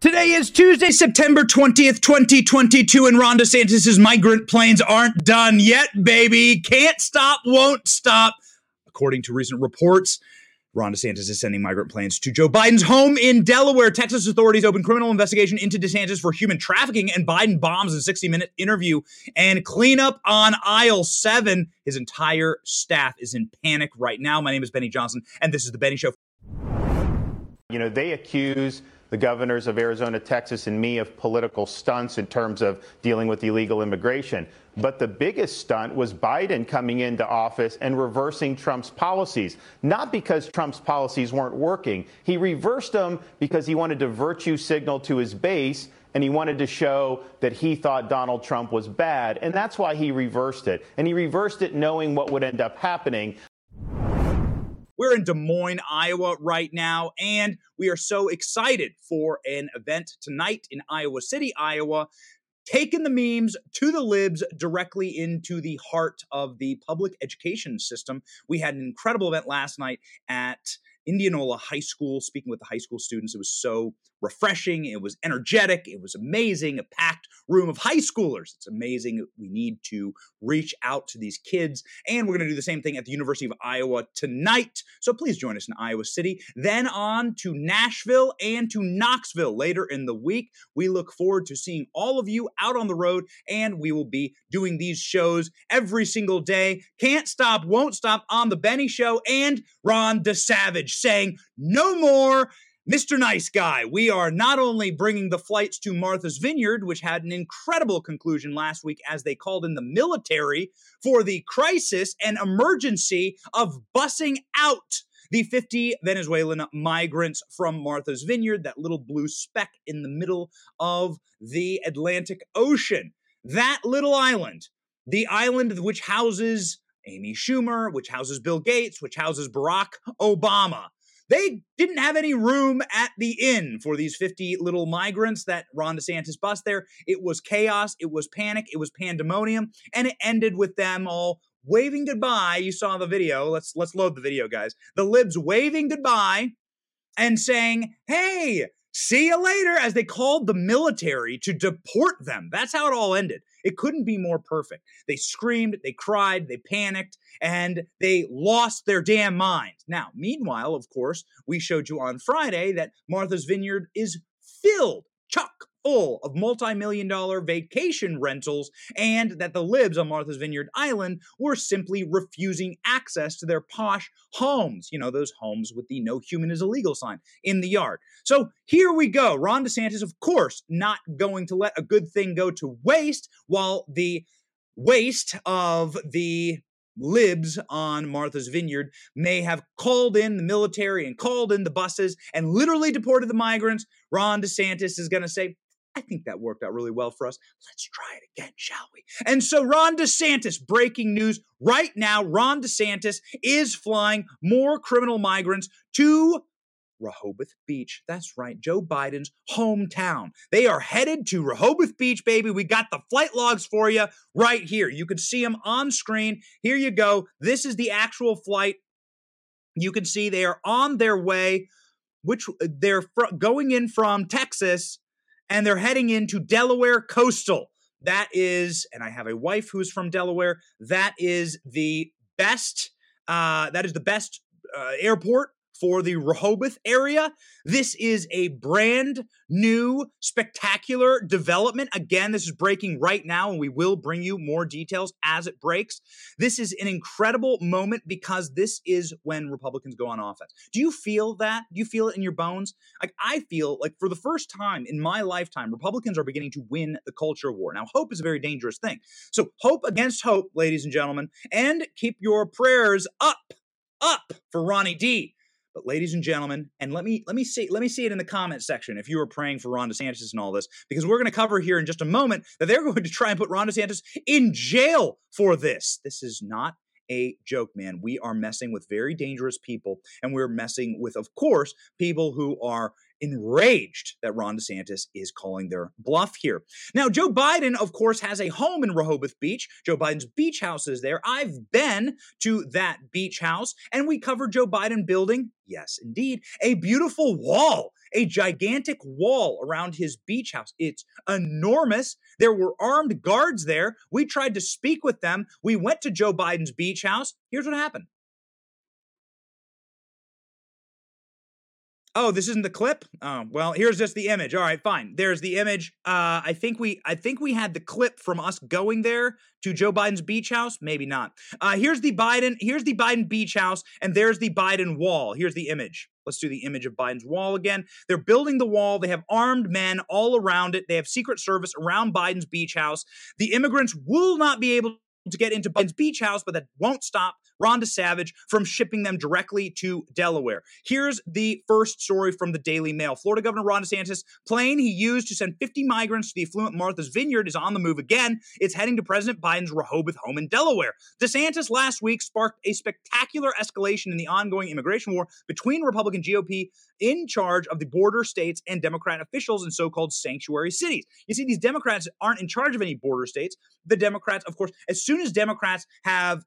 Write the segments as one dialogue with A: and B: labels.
A: Today is Tuesday, September 20th, 2022, and Ron DeSantis' migrant planes aren't done yet, baby. Can't stop, won't stop. According to recent reports, Ron DeSantis is sending migrant planes to Joe Biden's home in Delaware. Texas authorities open criminal investigation into DeSantis for human trafficking, and Biden bombs a 60 minute interview and cleanup on aisle seven. His entire staff is in panic right now. My name is Benny Johnson, and this is The Benny Show.
B: You know, they accuse the governors of Arizona, Texas, and me of political stunts in terms of dealing with illegal immigration. But the biggest stunt was Biden coming into office and reversing Trump's policies. Not because Trump's policies weren't working. He reversed them because he wanted to virtue signal to his base and he wanted to show that he thought Donald Trump was bad. And that's why he reversed it. And he reversed it knowing what would end up happening.
A: We're in Des Moines, Iowa right now, and we are so excited for an event tonight in Iowa City, Iowa. Taking the memes to the libs directly into the heart of the public education system. We had an incredible event last night at Indianola High School, speaking with the high school students. It was so refreshing. It was energetic. It was amazing. A packed room of high schoolers. It's amazing. We need to reach out to these kids. And we're going to do the same thing at the University of Iowa tonight. So please join us in Iowa City. Then on to Nashville and to Knoxville later in the week. We look forward to seeing all of you out on the road, and we will be doing these shows every single day. Can't stop, won't stop on The Benny Show and Ron DeSavage saying, no more Mr. Nice Guy, we are not only bringing the flights to Martha's Vineyard, which had an incredible conclusion last week as they called in the military for the crisis and emergency of bussing out the 50 Venezuelan migrants from Martha's Vineyard, that little blue speck in the middle of the Atlantic Ocean. That little island, the island which houses Amy Schumer, which houses Bill Gates, which houses Barack Obama. They didn't have any room at the inn for these 50 little migrants that Ron DeSantis bust there. It was chaos, it was panic, it was pandemonium, and it ended with them all waving goodbye. You saw the video. Let's let's load the video, guys. The libs waving goodbye and saying, "Hey, see you later," as they called the military to deport them. That's how it all ended. It couldn't be more perfect. They screamed, they cried, they panicked, and they lost their damn minds. Now, meanwhile, of course, we showed you on Friday that Martha's Vineyard is filled, chock full of multi-million dollar vacation rentals and that the libs on Martha's Vineyard Island were simply refusing access to their posh homes, you know, those homes with the no human is illegal sign in the yard. So here we go. Ron DeSantis, of course, not going to let a good thing go to waste while the waste of the libs on Martha's Vineyard may have called in the military and called in the buses and literally deported the migrants. Ron DeSantis is going to say, I think that worked out really well for us. Let's try it again, shall we? And so, Ron DeSantis, breaking news right now Ron DeSantis is flying more criminal migrants to Rehoboth Beach. That's right, Joe Biden's hometown. They are headed to Rehoboth Beach, baby. We got the flight logs for you right here. You can see them on screen. Here you go. This is the actual flight. You can see they are on their way, which uh, they're fr- going in from Texas and they're heading into Delaware Coastal. That is, and I have a wife who's from Delaware. That is the best. Uh, that is the best uh, airport for the Rehoboth area. This is a brand new, spectacular development. Again, this is breaking right now, and we will bring you more details as it breaks. This is an incredible moment because this is when Republicans go on offense. Do you feel that? Do you feel it in your bones? Like, I feel like for the first time in my lifetime, Republicans are beginning to win the culture war. Now, hope is a very dangerous thing. So, hope against hope, ladies and gentlemen, and keep your prayers up, up for Ronnie D But ladies and gentlemen, and let me let me see let me see it in the comment section if you were praying for Ron DeSantis and all this, because we're going to cover here in just a moment that they're going to try and put Ron DeSantis in jail for this. This is not a joke, man. We are messing with very dangerous people, and we're messing with, of course, people who are enraged that Ron DeSantis is calling their bluff here. Now, Joe Biden, of course, has a home in Rehoboth Beach. Joe Biden's beach house is there. I've been to that beach house, and we covered Joe Biden building, yes, indeed, a beautiful wall, a gigantic wall around his beach house. It's enormous. There were armed guards there. We tried to speak with them. We went to Joe Biden's beach house. Here's what happened. Oh, this isn't the clip. Oh, well, here's just the image. All right, fine. There's the image. Uh, I think we, I think we had the clip from us going there to Joe Biden's beach house. Maybe not. Uh, here's the Biden. Here's the Biden beach house, and there's the Biden wall. Here's the image. Let's do the image of Biden's wall again. They're building the wall. They have armed men all around it. They have Secret Service around Biden's beach house. The immigrants will not be able to get into Biden's beach house, but that won't stop Ron Savage from shipping them directly to Delaware. Here's the first story from the Daily Mail. Florida Governor Ron DeSantis' plane he used to send 50 migrants to the affluent Martha's Vineyard is on the move again. It's heading to President Biden's Rehoboth home in Delaware. DeSantis last week sparked a spectacular escalation in the ongoing immigration war between Republican GOP in charge of the border states and Democrat officials in so called sanctuary cities. You see, these Democrats aren't in charge of any border states. The Democrats, of course, as soon as Democrats have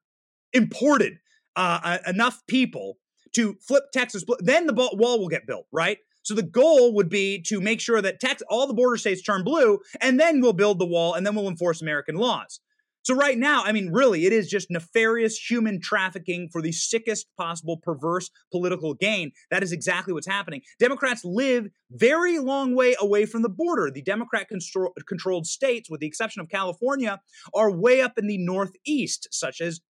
A: imported uh, enough people to flip Texas, then the wall will get built, right? So the goal would be to make sure that Texas, all the border states turn blue, and then we'll build the wall, and then we'll enforce American laws. So right now, I mean, really, it is just nefarious human trafficking for the sickest possible perverse political gain. That is exactly what's happening. Democrats live very long way away from the border. The Democrat controlled states, with the exception of California, are way up in the northeast, such as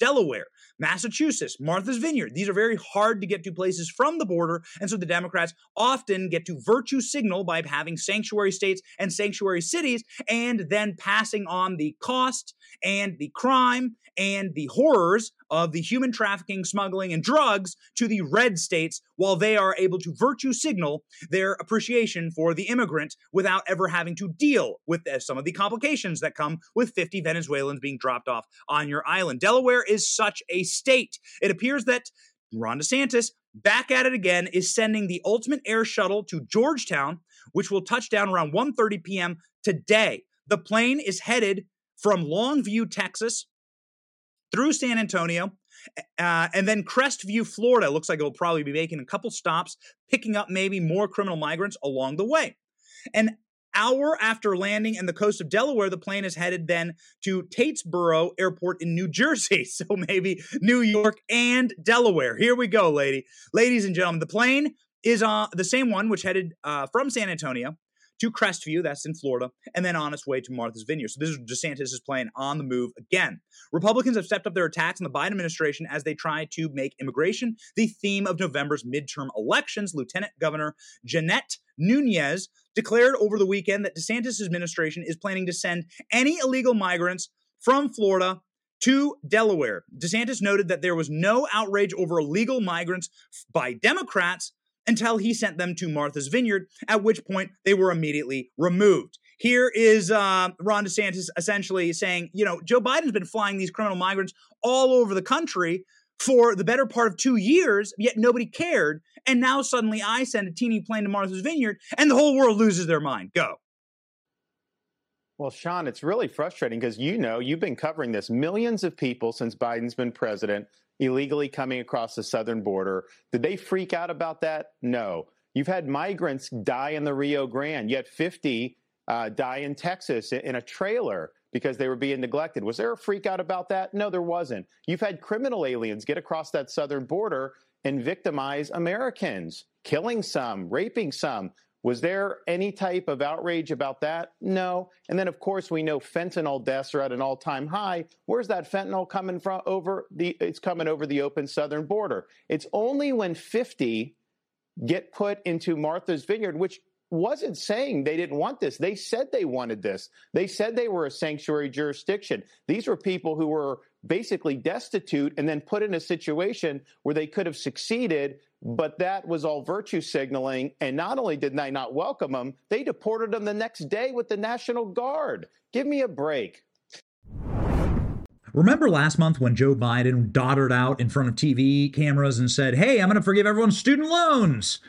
A: Delaware, Massachusetts, Martha's Vineyard. These are very hard to get to places from the border. And so the Democrats often get to virtue signal by having sanctuary states and sanctuary cities and then passing on the cost and the crime and the horrors of the human trafficking, smuggling, and drugs to the red states while they are able to virtue signal their appreciation for the immigrant without ever having to deal with some of the complications that come with 50 Venezuelans being dropped off on your island. Delaware is such a state. It appears that Ron DeSantis, back at it again, is sending the ultimate air shuttle to Georgetown, which will touch down around 1:30 p.m. today. The plane is headed from Longview, Texas, through San Antonio, uh, and then Crestview, Florida. Looks like it'll probably be making a couple stops, picking up maybe more criminal migrants along the way. An hour after landing in the coast of Delaware, the plane is headed then to Teterboro Airport in New Jersey. So maybe New York and Delaware. Here we go, lady. Ladies and gentlemen, the plane is uh, the same one which headed uh, from San Antonio to Crestview, that's in Florida, and then on its way to Martha's Vineyard. So this is DeSantis' plan on the move again. Republicans have stepped up their attacks on the Biden administration as they try to make immigration the theme of November's midterm elections. Lieutenant Governor Jeanette Nunez declared over the weekend that DeSantis' administration is planning to send any illegal migrants from Florida to Delaware. DeSantis noted that there was no outrage over illegal migrants by Democrats, until he sent them to Martha's Vineyard, at which point they were immediately removed. Here is uh, Ron DeSantis essentially saying, you know, Joe Biden's been flying these criminal migrants all over the country for the better part of two years, yet nobody cared. And now suddenly I send a teeny plane to Martha's Vineyard and the whole world loses their mind. Go.
B: Well, Sean, it's really frustrating because you know you've been covering this. Millions of people since Biden's been president illegally coming across the southern border. Did they freak out about that? No. You've had migrants die in the Rio Grande, yet 50 uh, die in Texas in a trailer because they were being neglected. Was there a freak out about that? No, there wasn't. You've had criminal aliens get across that southern border and victimize Americans, killing some, raping some. Was there any type of outrage about that? No. And then, of course, we know fentanyl deaths are at an all-time high. Where's that fentanyl coming from? Over the it's coming over the open southern border. It's only when 50 get put into Martha's Vineyard, which wasn't saying they didn't want this. They said they wanted this. They said they were a sanctuary jurisdiction. These were people who were basically destitute and then put in a situation where they could have succeeded but that was all virtue signaling. And not only did they not welcome him, they deported him the next day with the National Guard. Give me a break.
C: Remember last month when Joe Biden doddered out in front of TV cameras and said, Hey, I'm going to forgive everyone's student loans?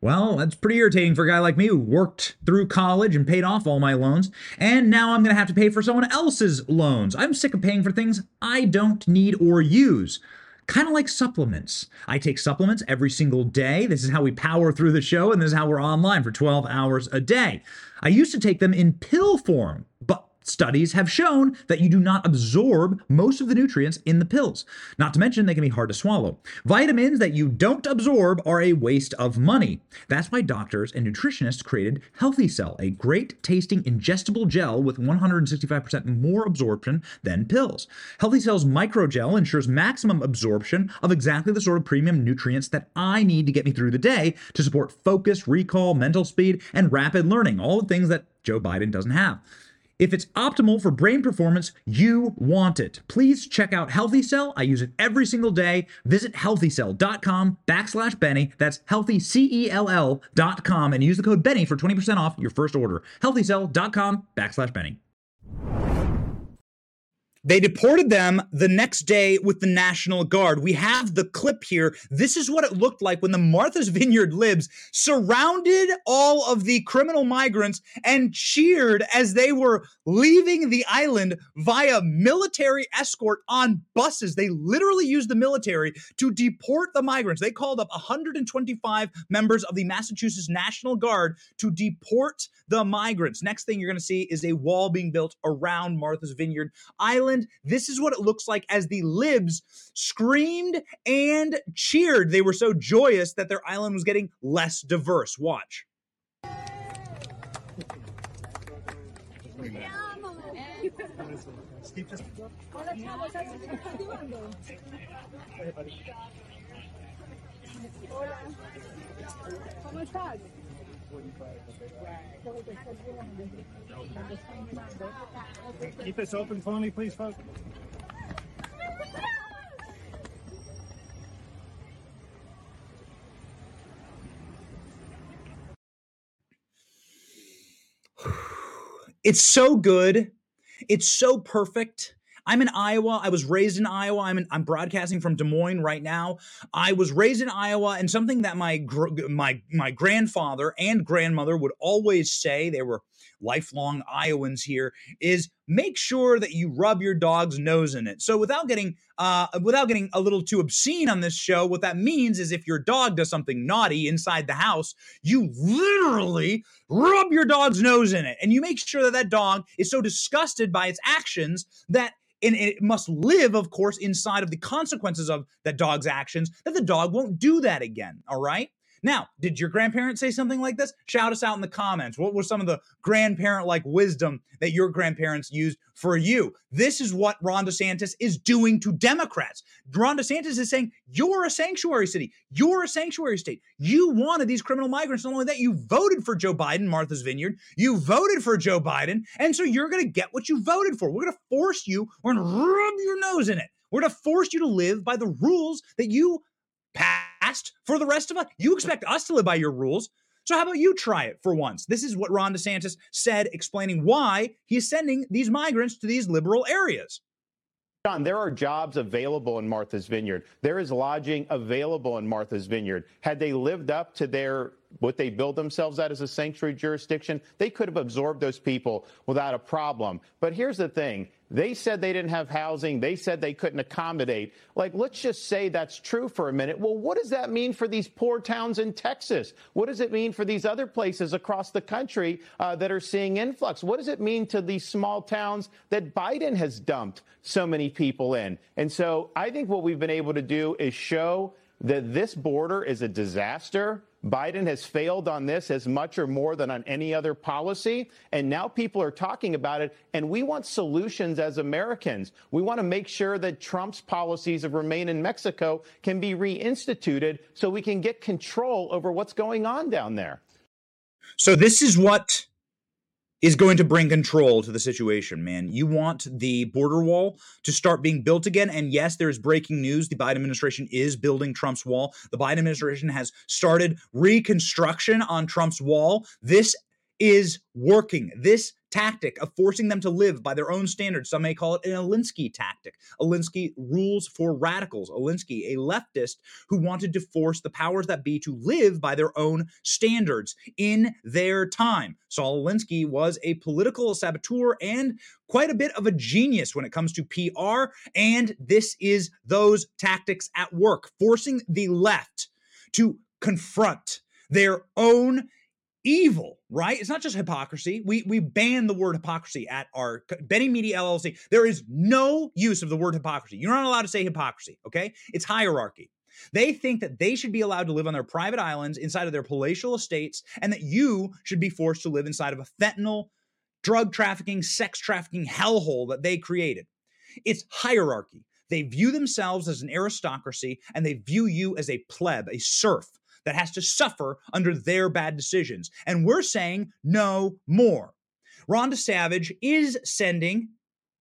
C: Well, that's pretty irritating for a guy like me who worked through college and paid off all my loans, and now I'm going to have to pay for someone else's loans. I'm sick of paying for things I don't need or use. Kind of like supplements. I take supplements every single day. This is how we power through the show, and this is how we're online for 12 hours a day. I used to take them in pill form, but Studies have shown that you do not absorb most of the nutrients in the pills. Not to mention, they can be hard to swallow. Vitamins that you don't absorb are a waste of money. That's why doctors and nutritionists created Healthy Cell, a great tasting ingestible gel with 165% more absorption than pills. Healthy Cell's microgel ensures maximum absorption of exactly the sort of premium nutrients that I need to get me through the day to support focus, recall, mental speed, and rapid learning, all the things that Joe Biden doesn't have. If it's optimal for brain performance, you want it. Please check out Healthy Cell. I use it every single day. Visit healthycell.com backslash Benny. That's healthycell.com and use the code Benny for 20% off your first order. Healthycell.com backslash Benny.
A: They deported them the next day with the National Guard. We have the clip here. This is what it looked like when the Martha's Vineyard libs surrounded all of the criminal migrants and cheered as they were leaving the island via military escort on buses. They literally used the military to deport the migrants. They called up 125 members of the Massachusetts National Guard to deport the migrants. Next thing you're going to see is a wall being built around Martha's Vineyard Island This is what it looks like as the libs screamed and cheered. They were so joyous that their island was getting less diverse. Watch.
D: Keep this open for me, please, folks.
A: It's so good. It's so perfect. I'm in Iowa. I was raised in Iowa. I'm in, I'm broadcasting from Des Moines right now. I was raised in Iowa, and something that my my my grandfather and grandmother would always say, they were lifelong Iowans here, is make sure that you rub your dog's nose in it. So without getting uh, without getting a little too obscene on this show, what that means is if your dog does something naughty inside the house, you literally rub your dog's nose in it, and you make sure that that dog is so disgusted by its actions that and it must live, of course, inside of the consequences of that dog's actions, that the dog won't do that again. All right. Now, did your grandparents say something like this? Shout us out in the comments. What was some of the grandparent like wisdom that your grandparents used for you? This is what Ron DeSantis is doing to Democrats. Ron DeSantis is saying, You're a sanctuary city. You're a sanctuary state. You wanted these criminal migrants. Not only that, you voted for Joe Biden, Martha's Vineyard. You voted for Joe Biden. And so you're going to get what you voted for. We're going to force you, we're going to rub your nose in it. We're going to force you to live by the rules that you passed for the rest of us. You expect us to live by your rules. So how about you try it for once? This is what Ron DeSantis said, explaining why he is sending these migrants to these liberal areas.
B: John, there are jobs available in Martha's Vineyard. There is lodging available in Martha's Vineyard. Had they lived up to their what they build themselves at as a sanctuary jurisdiction, they could have absorbed those people without a problem. But here's the thing. They said they didn't have housing. They said they couldn't accommodate. Like, let's just say that's true for a minute. Well, what does that mean for these poor towns in Texas? What does it mean for these other places across the country uh, that are seeing influx? What does it mean to these small towns that Biden has dumped so many people in? And so I think what we've been able to do is show that this border is a disaster Biden has failed on this as much or more than on any other policy. And now people are talking about it. And we want solutions as Americans. We want to make sure that Trump's policies of remain in Mexico can be reinstituted so we can get control over what's going on down there.
A: So this is what is going to bring control to the situation, man. You want the border wall to start being built again. And yes, there's breaking news. The Biden administration is building Trump's wall. The Biden administration has started reconstruction on Trump's wall. This is working. This tactic of forcing them to live by their own standards. Some may call it an Alinsky tactic. Alinsky rules for radicals. Alinsky, a leftist who wanted to force the powers that be to live by their own standards in their time. Saul Alinsky was a political saboteur and quite a bit of a genius when it comes to PR. And this is those tactics at work, forcing the left to confront their own evil, right? It's not just hypocrisy. We we ban the word hypocrisy at our Benny Media LLC. There is no use of the word hypocrisy. You're not allowed to say hypocrisy, okay? It's hierarchy. They think that they should be allowed to live on their private islands inside of their palatial estates and that you should be forced to live inside of a fentanyl, drug trafficking, sex trafficking hellhole that they created. It's hierarchy. They view themselves as an aristocracy and they view you as a pleb, a serf that has to suffer under their bad decisions. And we're saying no more. Ron Savage is sending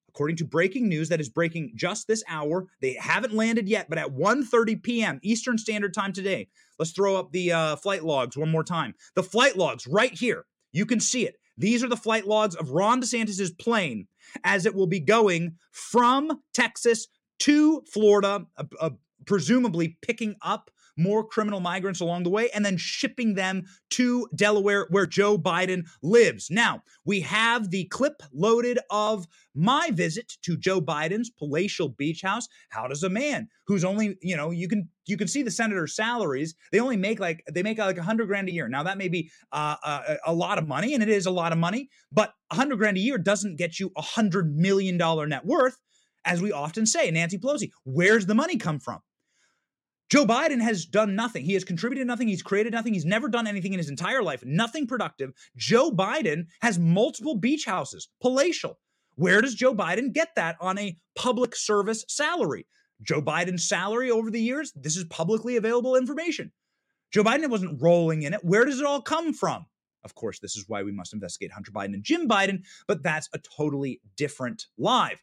A: according to breaking news that is breaking just this hour they haven't landed yet but at 1.30 p.m eastern standard time today let's throw up the uh, flight logs one more time the flight logs right here you can see it these are the flight logs of ron desantis's plane as it will be going from texas to florida uh, uh, presumably picking up more criminal migrants along the way and then shipping them to Delaware where Joe Biden lives. Now, we have the clip loaded of my visit to Joe Biden's palatial beach house. How does a man who's only, you know, you can you can see the senator's salaries. They only make like they make like a hundred grand a year. Now that may be uh, a, a lot of money, and it is a lot of money, but a hundred grand a year doesn't get you a hundred million dollar net worth, as we often say. Nancy Pelosi, where's the money come from? Joe Biden has done nothing. He has contributed nothing. He's created nothing. He's never done anything in his entire life, nothing productive. Joe Biden has multiple beach houses, palatial. Where does Joe Biden get that on a public service salary? Joe Biden's salary over the years, this is publicly available information. Joe Biden wasn't rolling in it. Where does it all come from? Of course, this is why we must investigate Hunter Biden and Jim Biden, but that's a totally different live.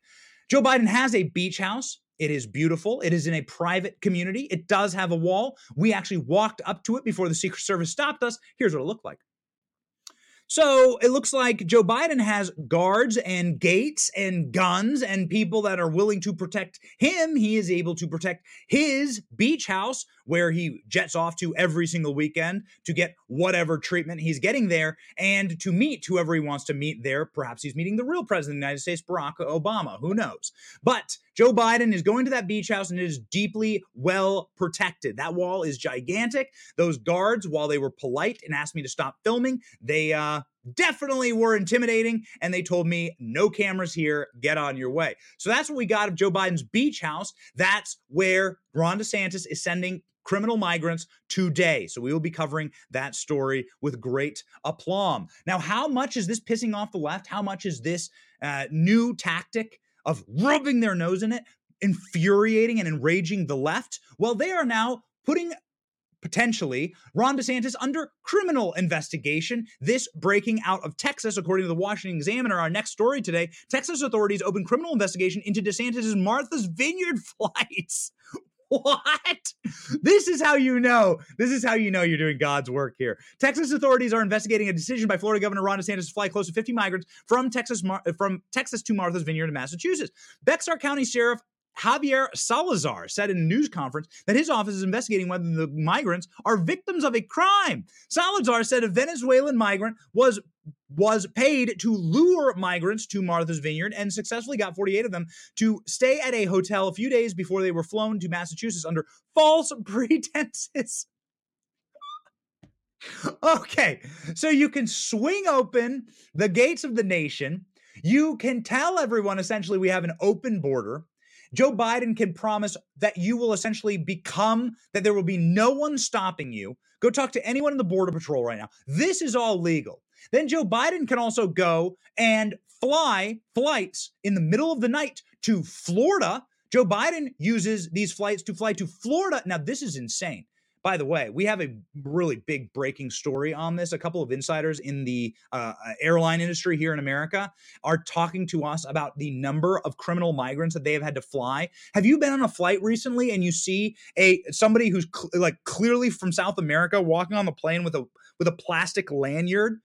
A: Joe Biden has a beach house it is beautiful. It is in a private community. It does have a wall. We actually walked up to it before the Secret Service stopped us. Here's what it looked like. So it looks like Joe Biden has guards and gates and guns and people that are willing to protect him. He is able to protect his beach house where he jets off to every single weekend to get whatever treatment he's getting there and to meet whoever he wants to meet there. Perhaps he's meeting the real president of the United States, Barack Obama. Who knows? But Joe Biden is going to that beach house and it is deeply well protected. That wall is gigantic. Those guards, while they were polite and asked me to stop filming, they uh, definitely were intimidating and they told me no cameras here get on your way so that's what we got of joe biden's beach house that's where ron desantis is sending criminal migrants today. So we will be covering that story with great aplomb. Now, how much is this pissing off the left? How much is this uh, new tactic of rubbing their nose in it, infuriating and enraging the left. Well, they are now putting potentially Ron DeSantis under criminal investigation. This breaking out of Texas, according to the Washington Examiner, our next story today. Texas authorities open criminal investigation into DeSantis's Martha's Vineyard flights. What? This is how you know. This is how you know you're doing God's work here. Texas authorities are investigating a decision by Florida Governor Ron DeSantis to fly close to 50 migrants from Texas uh, from Texas to Martha's Vineyard in Massachusetts. Bexar County Sheriff Javier Salazar said in a news conference that his office is investigating whether the migrants are victims of a crime. Salazar said a Venezuelan migrant was was paid to lure migrants to Martha's Vineyard and successfully got 48 of them to stay at a hotel a few days before they were flown to Massachusetts under false pretenses. okay, so you can swing open the gates of the nation. You can tell everyone essentially we have an open border. Joe Biden can promise that you will essentially become, that there will be no one stopping you. Go talk to anyone in the Border Patrol right now. This is all legal. Then Joe Biden can also go and fly flights in the middle of the night to Florida. Joe Biden uses these flights to fly to Florida. Now, this is insane. By the way, we have a really big breaking story on this. A couple of insiders in the uh, airline industry here in America are talking to us about the number of criminal migrants that they have had to fly. Have you been on a flight recently and you see a somebody who's cl- like clearly from South America walking on the plane with a with a plastic lanyard?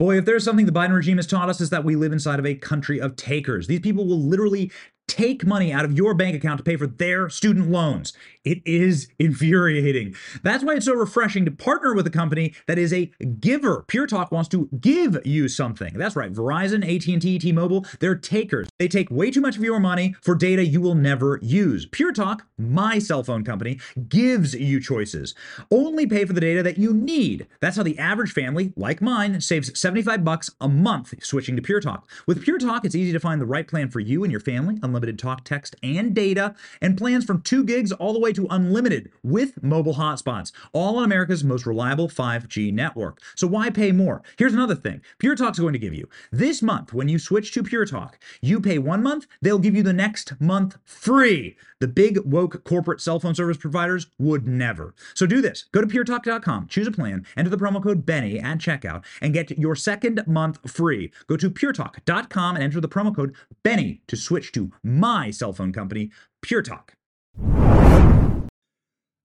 C: Boy, if there's something the Biden regime has taught us is that we live inside of a country of takers. These people will literally take money out of your bank account to pay for their student loans. It is infuriating. That's why it's so refreshing to partner with a company that is a giver. Pure Talk wants to give you something. That's right. Verizon, AT&T, T-Mobile, they're takers. They take way too much of your money for data you will never use. Pure Talk, my cell phone company, gives you choices. Only pay for the data that you need. That's how the average family, like mine, saves 75 bucks a month switching to Pure Talk. With Pure Talk, it's easy to find the right plan for you and your family. Unlimited talk, text, and data, and plans from 2 gigs all the way to unlimited with mobile hotspots, all on America's most reliable 5G network. So why pay more? Here's another thing Pure Talk's going to give you. This month, when you switch to Pure Talk, you pay one month, they'll give you the next month free. The big woke corporate cell phone service providers would never. So do this. Go to puretalk.com, choose a plan, enter the promo code Benny at checkout, and get your second month free. Go to puretalk.com and enter the promo code Benny to switch to my cell phone company, Pure Talk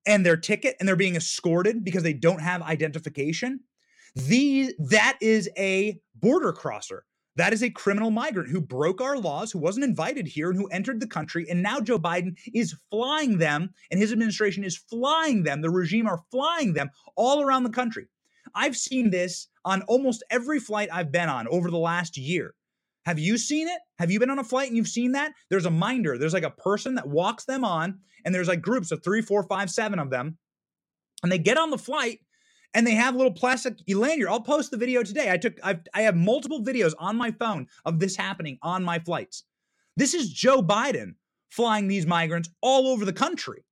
A: and their ticket and they're being escorted because they don't have identification, the that is a border crosser. That is a criminal migrant who broke our laws, who wasn't invited here, and who entered the country. And now Joe Biden is flying them, and his administration is flying them. The regime are flying them all around the country. I've seen this on almost every flight I've been on over the last year. Have you seen it? Have you been on a flight and you've seen that? There's a minder. There's like a person that walks them on, and there's like groups of three, four, five, seven of them. And they get on the flight and they have little plastic lanyard. I'll post the video today. I took I've, I have multiple videos on my phone of this happening on my flights. This is Joe Biden flying these migrants all over the country.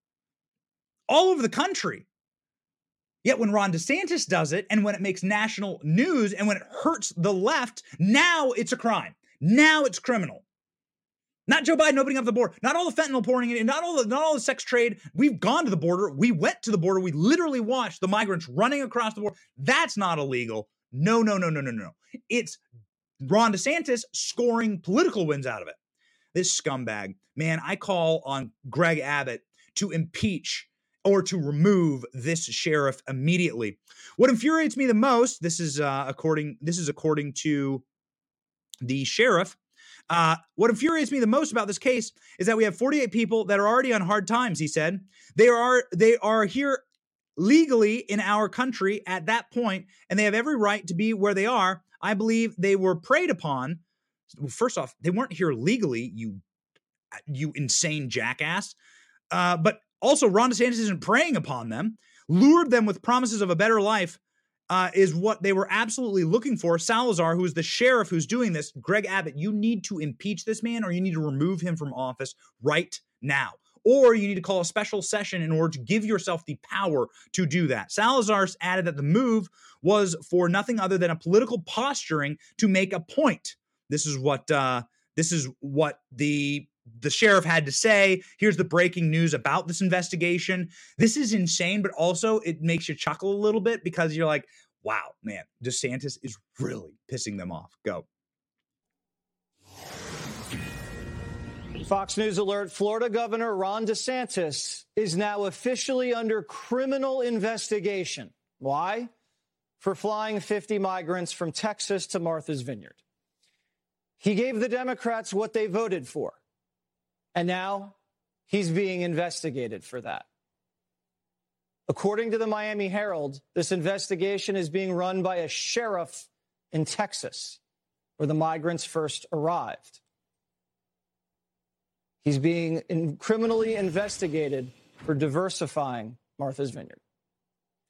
A: All over the country. Yet when Ron DeSantis does it, and when it makes national news, and when it hurts the left, now it's a crime. Now it's criminal. Not Joe Biden opening up the border, not all the fentanyl pouring in, not all the not all the sex trade. We've gone to the border. We went to the border. We literally watched the migrants running across the border. That's not illegal. No, no, no, no, no, no. It's Ron DeSantis scoring political wins out of it. This scumbag, man, I call on Greg Abbott to impeach or to remove this sheriff immediately. What infuriates me the most, this is uh, according this is according to the sheriff. Uh, what infuriates me the most about this case is that we have 48 people that are already on hard times. He said they are they are here legally in our country at that point, and they have every right to be where they are. I believe they were preyed upon. Well, First off, they weren't here legally. You you insane jackass. Uh, but also, Ron DeSantis isn't preying upon them, lured them with promises of a better life, uh, is what they were absolutely looking for. Salazar, who is the sheriff who's doing this, Greg Abbott, you need to impeach this man or you need to remove him from office right now. Or you need to call a special session in order to give yourself the power to do that. Salazar added that the move was for nothing other than a political posturing to make a point. This is what uh, this is what the the sheriff had to say. Here's the breaking news about this investigation. This is insane, but also it makes you chuckle a little bit because you're like, wow, man, DeSantis is really pissing them off. Go.
E: Fox News alert Florida Governor Ron DeSantis is now officially under criminal investigation. Why? For flying 50 migrants from Texas to Martha's Vineyard. He gave the Democrats what they voted for and now he's being investigated for that. According to the Miami Herald, this investigation is being run by a sheriff in Texas, where the migrants first arrived. He's being in criminally investigated for diversifying Martha's Vineyard.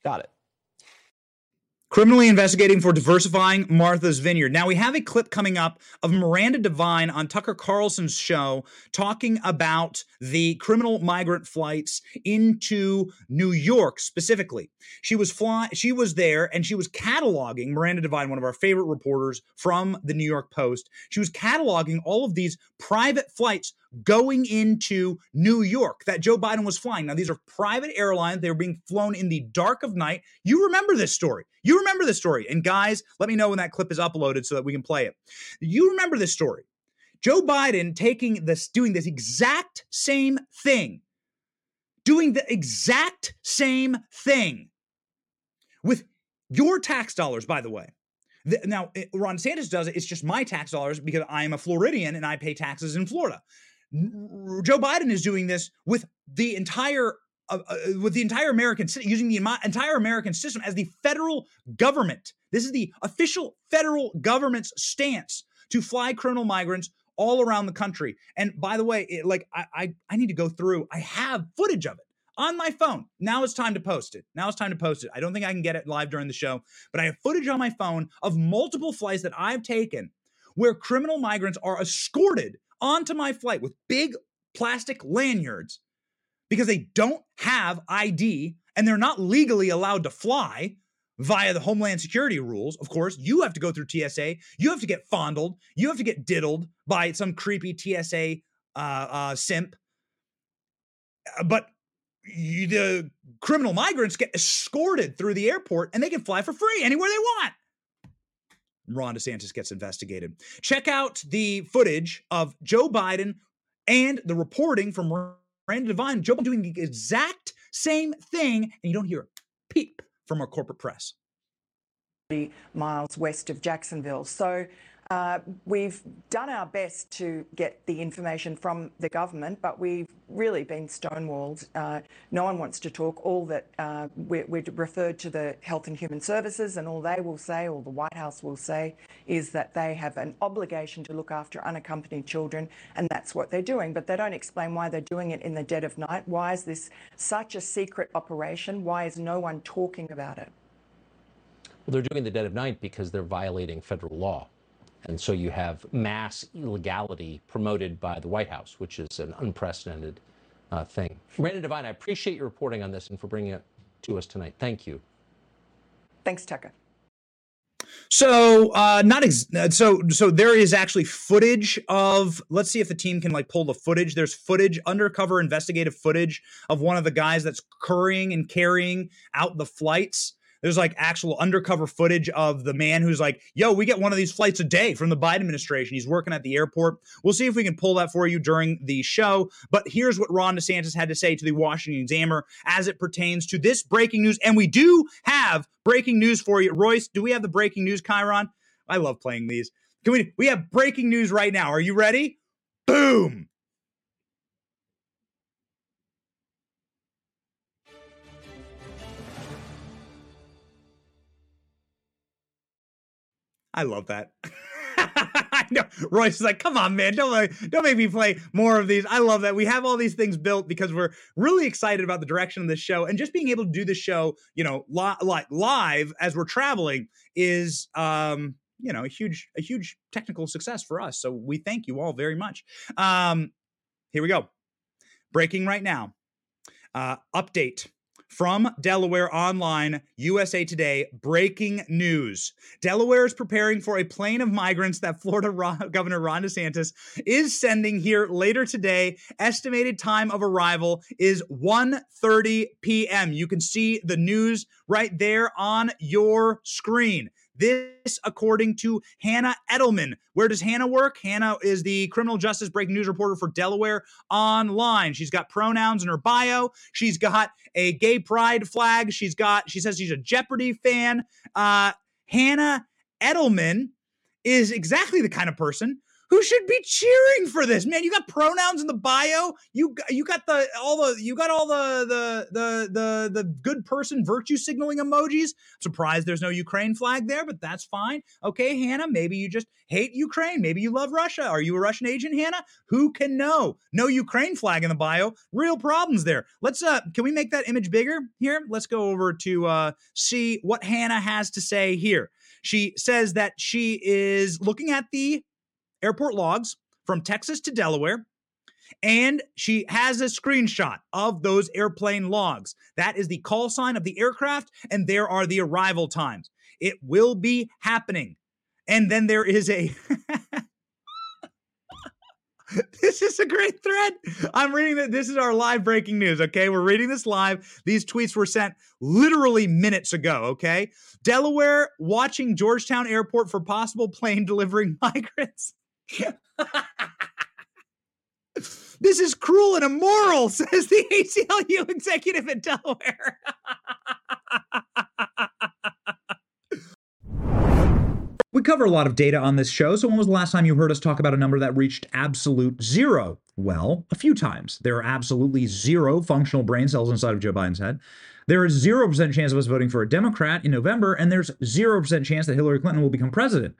E: Got it.
A: Criminally investigating for diversifying Martha's Vineyard. Now, we have a clip coming up of Miranda Devine on Tucker Carlson's show talking about the criminal migrant flights into New York specifically. She was fly she was there and she was cataloging Miranda Devine, one of our favorite reporters from the New York Post. She was cataloging all of these private flights going into New York that Joe Biden was flying. Now, these are private airlines. They were being flown in the dark of night. You remember this story. You remember this story. And guys, let me know when that clip is uploaded so that we can play it. You remember this story. Joe Biden taking this, doing this exact same thing, doing the exact same thing with your tax dollars, by the way. The, now, Ron DeSantis does it. It's just my tax dollars because I am a Floridian and I pay taxes in Florida. Joe Biden is doing this with the entire uh, uh, with the entire American using the entire American system as the federal government. This is the official federal government's stance to fly criminal migrants all around the country. And by the way, it, like I, I I need to go through. I have footage of it on my phone. Now it's time to post it. Now it's time to post it. I don't think I can get it live during the show, but I have footage on my phone of multiple flights that I've taken where criminal migrants are escorted onto my flight with big plastic lanyards because they don't have ID and they're not legally allowed to fly via the Homeland Security rules. Of course, you have to go through TSA. You have to get fondled. You have to get diddled by some creepy TSA uh, uh, simp. Uh, but you, the criminal migrants get escorted through the airport and they can fly for free anywhere they want. Ron DeSantis gets investigated. Check out the footage of Joe Biden and the reporting from Miranda Devine. Joe doing the exact same thing, and you don't hear a peep from our corporate press.
F: Miles west of Jacksonville. So uh, we've done our best to get the information from the government, but we've really been stonewalled. Uh, no one wants to talk. All that uh, we're, we're, referred to the Health and Human Services, and all they will say, or the White House will say, is that they have an obligation to look after unaccompanied children, and that's what they're doing. But they don't explain why they're doing it in the dead of night. Why is this such a secret operation? Why is no one talking about it?
G: Well, they're doing it in the dead of night because they're violating federal law. And so you have mass illegality promoted by the White House, which is an unprecedented uh, thing. Miranda Devine, I appreciate your reporting on this and for bringing it to us tonight. Thank you.
F: Thanks, Tucker.
A: So, uh, not ex- uh, so. So there is actually footage of. Let's see if the team can like pull the footage. There's footage, undercover investigative footage of one of the guys that's currying and carrying out the flights. There's like actual undercover footage of the man who's like, yo, we get one of these flights a day from the Biden administration. He's working at the airport. We'll see if we can pull that for you during the show. But here's what Ron DeSantis had to say to the Washington Examiner as it pertains to this breaking news. And we do have breaking news for you. Royce, do we have the breaking news, Chiron? I love playing these. Can we we have breaking news right now. Are you ready? Boom. I love that. I know Royce is like, come on, man, don't don't make me play more of these. I love that we have all these things built because we're really excited about the direction of this show and just being able to do the show, you know, li- like live as we're traveling is, um, you know, a huge a huge technical success for us. So we thank you all very much. Um, here we go. Breaking right now. Uh, update from Delaware Online, USA Today, breaking news. Delaware is preparing for a plane of migrants that Florida Governor Ron DeSantis is sending here later today. Estimated time of arrival is 1:30 p.m. You can see the news right there on your screen. This, according to Hannah Edelman. Where does Hannah work? Hannah is the criminal justice breaking news reporter for Delaware Online. She's got pronouns in her bio. She's got a gay pride flag. She's got, she says she's a Jeopardy fan. Uh, Hannah Edelman is exactly the kind of person who should be cheering for this? Man you got pronouns in the bio. You you got the all the you got all the the the the the good person virtue signaling emojis. Surprised there's no ukraine flag there but that's fine. Okay hannah maybe you just hate ukraine. Maybe you love russia. Are you a russian agent hannah? Who can know? No ukraine flag in the bio. Real problems there. Let's uh can we make that image bigger here? Let's go over to uh see what hannah has to say here. She says that she is looking at the airport logs from Texas to Delaware. And she has a screenshot of those airplane logs. That is the call sign of the aircraft, and there are the arrival times. It will be happening. And then there is a. this is a great thread. I'm reading that. This is our live breaking news. Okay. We're reading this live. These tweets were sent literally minutes ago. Okay. Delaware watching Georgetown Airport for possible plane delivering migrants. This is cruel and immoral, says the ACLU executive in Delaware.
C: We cover a lot of data on this show, so when was the last time you heard us talk about a number that reached absolute zero? Well, a few times. There are absolutely zero functional brain cells inside of Joe Biden's head. There is 0% chance of us voting for a Democrat in November, and there's 0% chance that Hillary Clinton will become president.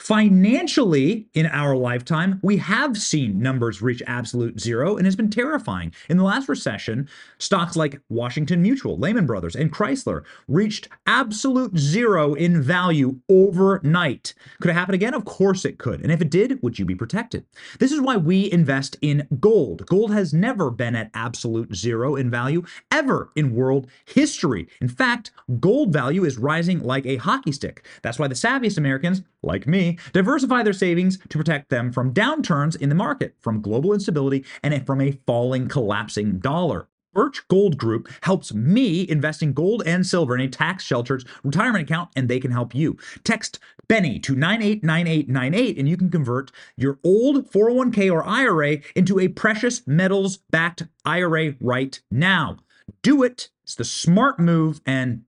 C: Financially, in our lifetime, we have seen numbers reach absolute zero and it's been terrifying. In the last recession, stocks like Washington Mutual, Lehman Brothers, and Chrysler reached absolute zero in value overnight. Could it happen again? Of course it could. And if it did, would you be protected? This is why we invest in gold. Gold has never been at absolute zero in value ever in world history. In fact, gold value is rising like a hockey stick. That's why the savviest Americans, like me, diversify their savings to protect them from downturns in the market, from global instability, and from a falling, collapsing dollar. Birch Gold Group helps me invest in gold and silver in a tax sheltered retirement account, and they can help you. Text Benny to 989898, and you can convert your old 401k or IRA into a precious metals backed IRA right now. Do it. It's the smart move, and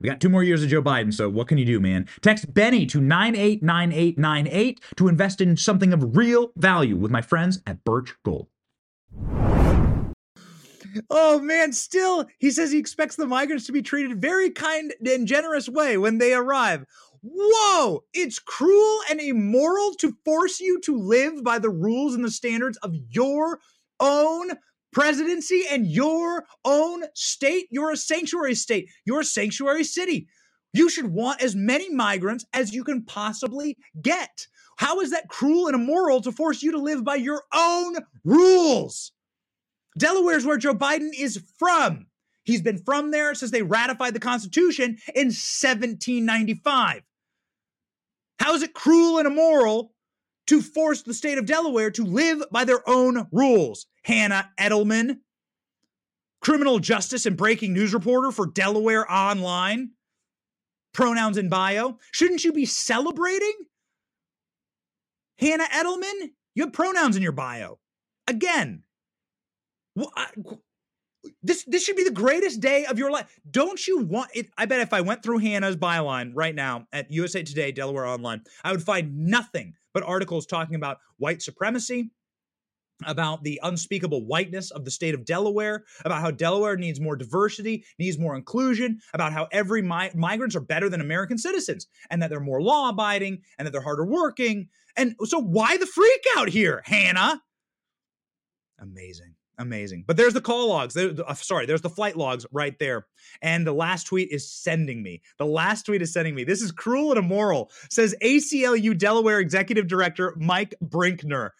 C: we got two more years of Joe Biden, so what can you do, man? Text Benny to 989898 to invest in something of real value with my friends at Birch Gold.
A: Oh man, still, he says he expects the migrants to be treated very kind and generous way when they arrive. Whoa, it's cruel and immoral to force you to live by the rules and the standards of your own presidency and your own state. You're a sanctuary state, you're a sanctuary city. You should want as many migrants as you can possibly get. How is that cruel and immoral to force you to live by your own rules? Delaware is where Joe Biden is from. He's been from there since they ratified the Constitution in 1795. How is it cruel and immoral to force the state of Delaware to live by their own rules. Hannah Edelman, criminal justice and breaking news reporter for Delaware Online, pronouns in bio. Shouldn't you be celebrating? Hannah Edelman, you have pronouns in your bio. Again, this this should be the greatest day of your life. Don't you want it? I bet if I went through Hannah's byline right now at USA Today, Delaware Online, I would find nothing but articles talking about white supremacy, about the unspeakable whiteness of the state of Delaware, about how Delaware needs more diversity, needs more inclusion, about how every mi- migrants are better than American citizens, and that they're more law abiding, and that they're harder working. And so, why the freak out here, Hannah? Amazing. Amazing. But there's the call logs. There, uh, sorry, there's the flight logs right there. And the last tweet is sending me. The last tweet is sending me. This is cruel and immoral, says ACLU Delaware Executive Director Mike Brickner.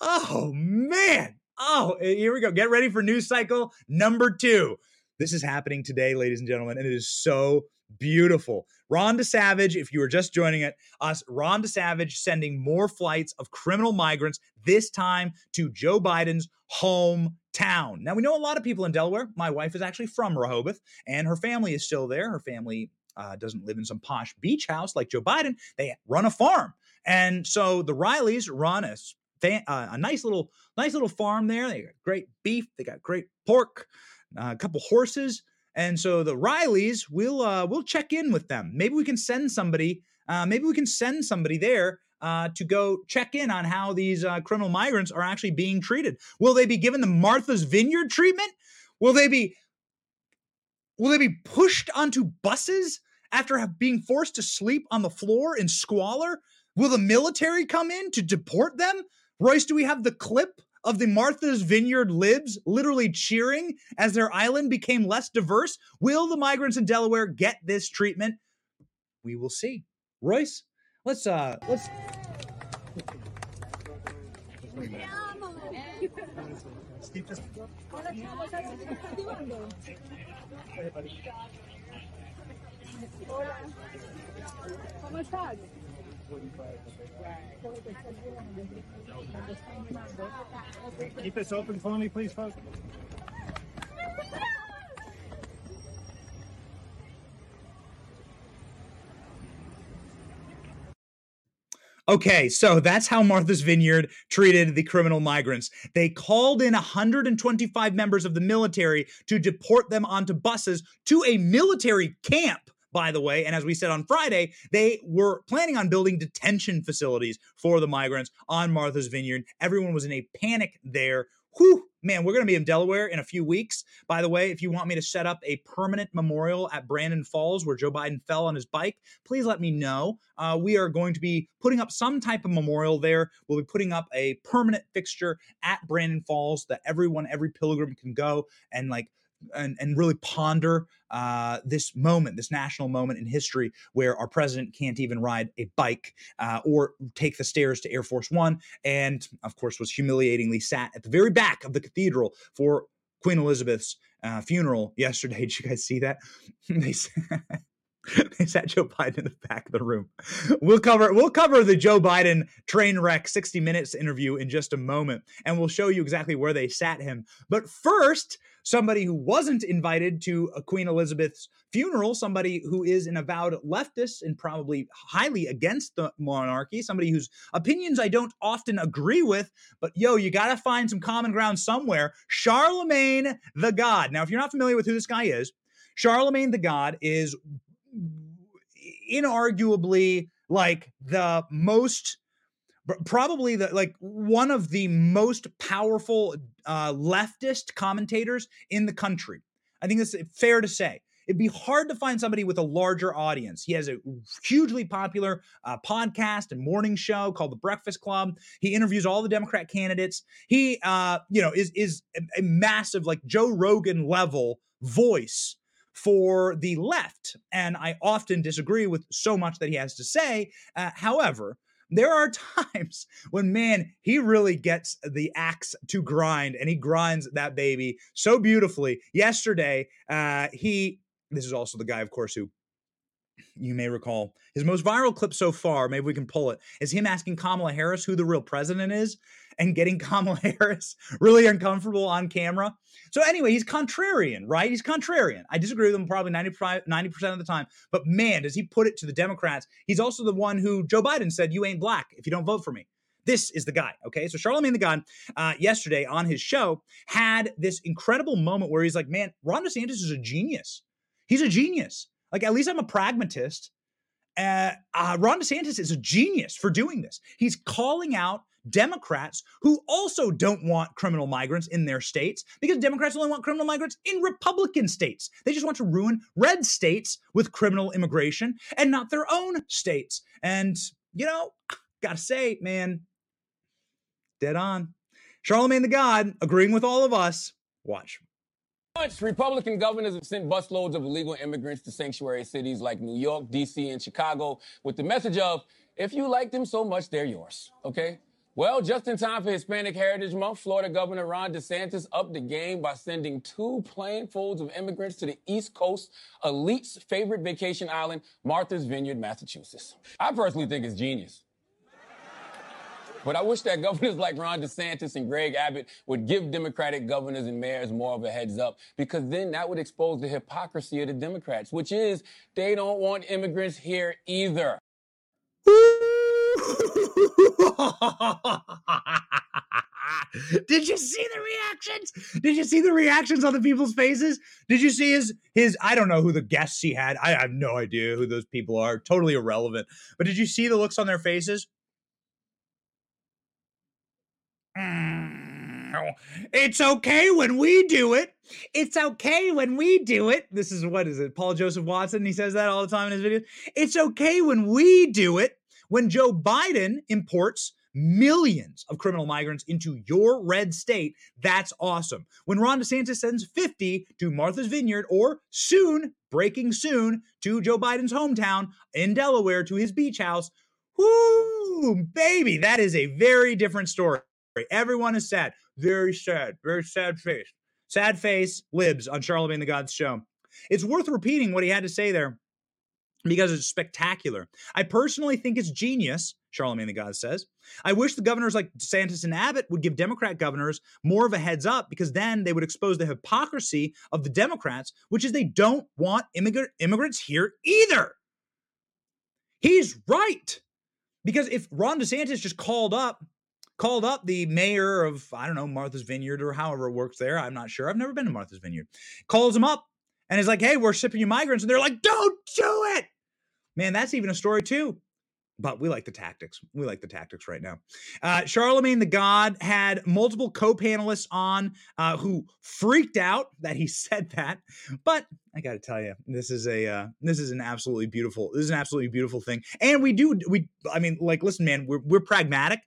A: Oh, man. Oh, eh, here we go. Get ready for news cycle number two. This is happening today, ladies and gentlemen, and it is so beautiful. Ron DeSavage, if you were just joining it, us, Ron DeSavage sending more flights of criminal migrants, this time to Joe Biden's hometown. Now, we know a lot of people in Delaware. My wife is actually from Rehoboth, and her family is still there. Her family uh, doesn't live in some posh beach house like Joe Biden. They run a farm. And so the Rileys run a, uh, a nice little nice little farm there. They got great beef, they got great pork, uh, a couple horses. And so the Rileys, we'll uh, we'll check in with them. Maybe we can send somebody. Uh, maybe we can send somebody there uh, to go check in on how these uh, criminal migrants are actually being treated. Will they be given the Martha's Vineyard treatment? Will they be will they be pushed onto buses after being forced to sleep on the floor in squalor? Will the military come in to deport them? Royce, do we have the clip of the Martha's Vineyard libs literally cheering as their island became less diverse? Will the migrants in Delaware get this treatment? We will see. Royce, let's uh let's.
D: Keep this open for me, please, folks.
A: Okay, so that's how Martha's Vineyard treated the criminal migrants. They called in 125 members of the military to deport them onto buses to a military camp by the way. And as we said on Friday, they were planning on building detention facilities for the migrants on Martha's Vineyard. Everyone was in a panic there. Whew, man, we're going to be in Delaware in a few weeks. By the way, if you want me to set up a permanent memorial at Brandon Falls where Joe Biden fell on his bike, please let me know. Uh, we are going to be putting up some type of memorial there. We'll be putting up a permanent fixture at Brandon Falls that everyone, every pilgrim can go and like and, and really ponder uh, this moment, this national moment in history where our president can't even ride a bike uh, or take the stairs to Air Force One, and of course was humiliatingly sat at the very back of the cathedral for Queen Elizabeth's uh, funeral yesterday. Did you guys see that? they they sat Joe Biden in the back of the room. We'll cover we'll cover the Joe Biden train wreck 60 minutes interview in just a moment, and we'll show you exactly where they sat him. But first, somebody who wasn't invited to Queen Elizabeth's funeral, somebody who is an avowed leftist and probably highly against the monarchy, somebody whose opinions I don't often agree with, but yo, you got to find some common ground somewhere. Charlemagne the God. Now, if you're not familiar with who this guy is, Charlemagne the God is inarguably like the most probably the like one of the most powerful uh, leftist commentators in the country. I think it's fair to say. It'd be hard to find somebody with a larger audience. He has a hugely popular uh, podcast and morning show called The Breakfast Club. He interviews all the Democrat candidates. He, uh, you know, is is a, massive like Joe Rogan level voice for the left. And I often disagree with so much that he has to say. Uh, however, there are times when, man, he really gets the axe to grind and he grinds that baby so beautifully. Yesterday, uh, he, this is also the guy, of course, who you may recall his most viral clip so far, maybe we can pull it, is him asking Kamala Harris who the real president is and getting Kamala Harris really uncomfortable on camera. So anyway, he's contrarian, right? He's contrarian. I disagree with him probably 95, 90% of the time. But man, does he put it to the Democrats. He's also the one who Joe Biden said, you ain't black if you don't vote for me. This is the guy, okay? So Charlemagne the God, uh, yesterday on his show, had this incredible moment where he's like, man, Ron DeSantis is a genius. He's a genius. Like, at least I'm a pragmatist. Uh, uh, Ron DeSantis is a genius for doing this. He's calling out Democrats who also don't want criminal migrants in their states because Democrats only want criminal migrants in Republican states. They just want to ruin red states with criminal immigration and not their own states. And, you know, gotta say, man, dead on. Charlemagne the God agreeing with all of us. Watch.
H: Republican governors have sent busloads of illegal immigrants to sanctuary cities like New York, D.C., and Chicago with the message of, if you like them so much, they're yours. Okay? Well, just in time for Hispanic Heritage Month, Florida Governor Ron DeSantis upped the game by sending two planefuls of immigrants to the East Coast, elite's favorite vacation island, Martha's Vineyard, Massachusetts. I personally think it's genius. But I wish that governors like Ron DeSantis and Greg Abbott would give Democratic governors and mayors more of a heads up because then that would expose the hypocrisy of the Democrats, which is they don't want immigrants here either.
A: Did you see the reactions? Did you see the reactions on the people's faces? Did you see his his I don't know who the guests he had. I have no idea who those people are. Totally irrelevant. But did you see the looks on their faces? Mm, it's okay when we do it. It's okay when we do it. This is what is it? Paul Joseph Watson. He says that all the time in his videos. It's okay when we do it. When Joe Biden imports millions of criminal migrants into your red state, that's awesome. When Ron DeSantis sends 50 to Martha's Vineyard or soon, breaking soon, to Joe Biden's hometown in Delaware to his beach house, whoo, baby, that is a very different story. Everyone is sad. Very sad. Very sad face. Sad face, libs on Charlemagne the God's show. It's worth repeating what he had to say there because it's spectacular. I personally think it's genius, Charlemagne the God says. I wish the governors like DeSantis and Abbott would give Democrat governors more of a heads up because then they would expose the hypocrisy of the Democrats, which is they don't want immigrant immigrants here either. He's right. Because if Ron DeSantis just called up called up the mayor of I don't know Martha's Vineyard or however it works there. I'm not sure. I've never been to Martha's Vineyard. Calls him up and is like, "Hey, we're shipping you migrants," and they're like, "Don't do it." Man, that's even a story too. But we like the tactics. We like the tactics right now. Uh, Charlemagne the God had multiple co-panelists on uh, who freaked out that he said that. But I got to tell you, this is a uh, this is an absolutely beautiful. This is an absolutely beautiful thing. And we do we. I mean, like, listen, man, we're we're pragmatic.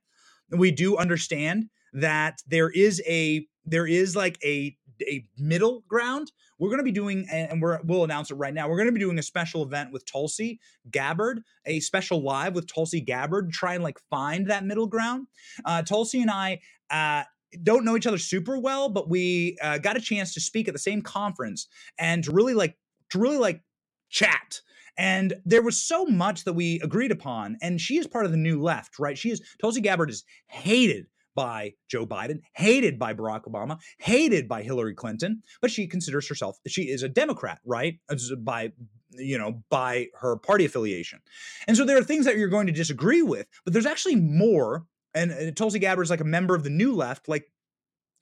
A: We do understand that there is a there is like a a middle ground. We're going to be doing, and we're, we'll announce it right now. We're going to be doing a special event with Tulsi Gabbard, a special live with Tulsi Gabbard, try and like find that middle ground. Uh, Tulsi and I. Uh, don't know each other super well, but we uh, got a chance to speak at the same conference and to really like to really like chat. And there was so much that we agreed upon. And she is part of the new left, right? She is Tulsi Gabbard is hated by Joe Biden, hated by Barack Obama, hated by Hillary Clinton, but she considers herself she is a Democrat, right? By you know, by her party affiliation. And so there are things that you're going to disagree with, but there's actually more. And, and Tulsi Gabbard is like a member of the new left, like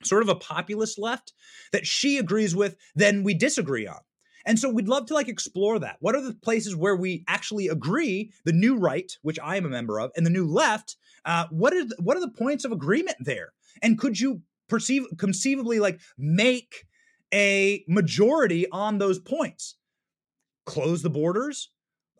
A: sort of a populist left that she agrees with, then we disagree on. And so we'd love to like explore that. What are the places where we actually agree? The new right, which I am a member of, and the new left. Uh, what are the, what are the points of agreement there? And could you perceive conceivably like make a majority on those points? Close the borders,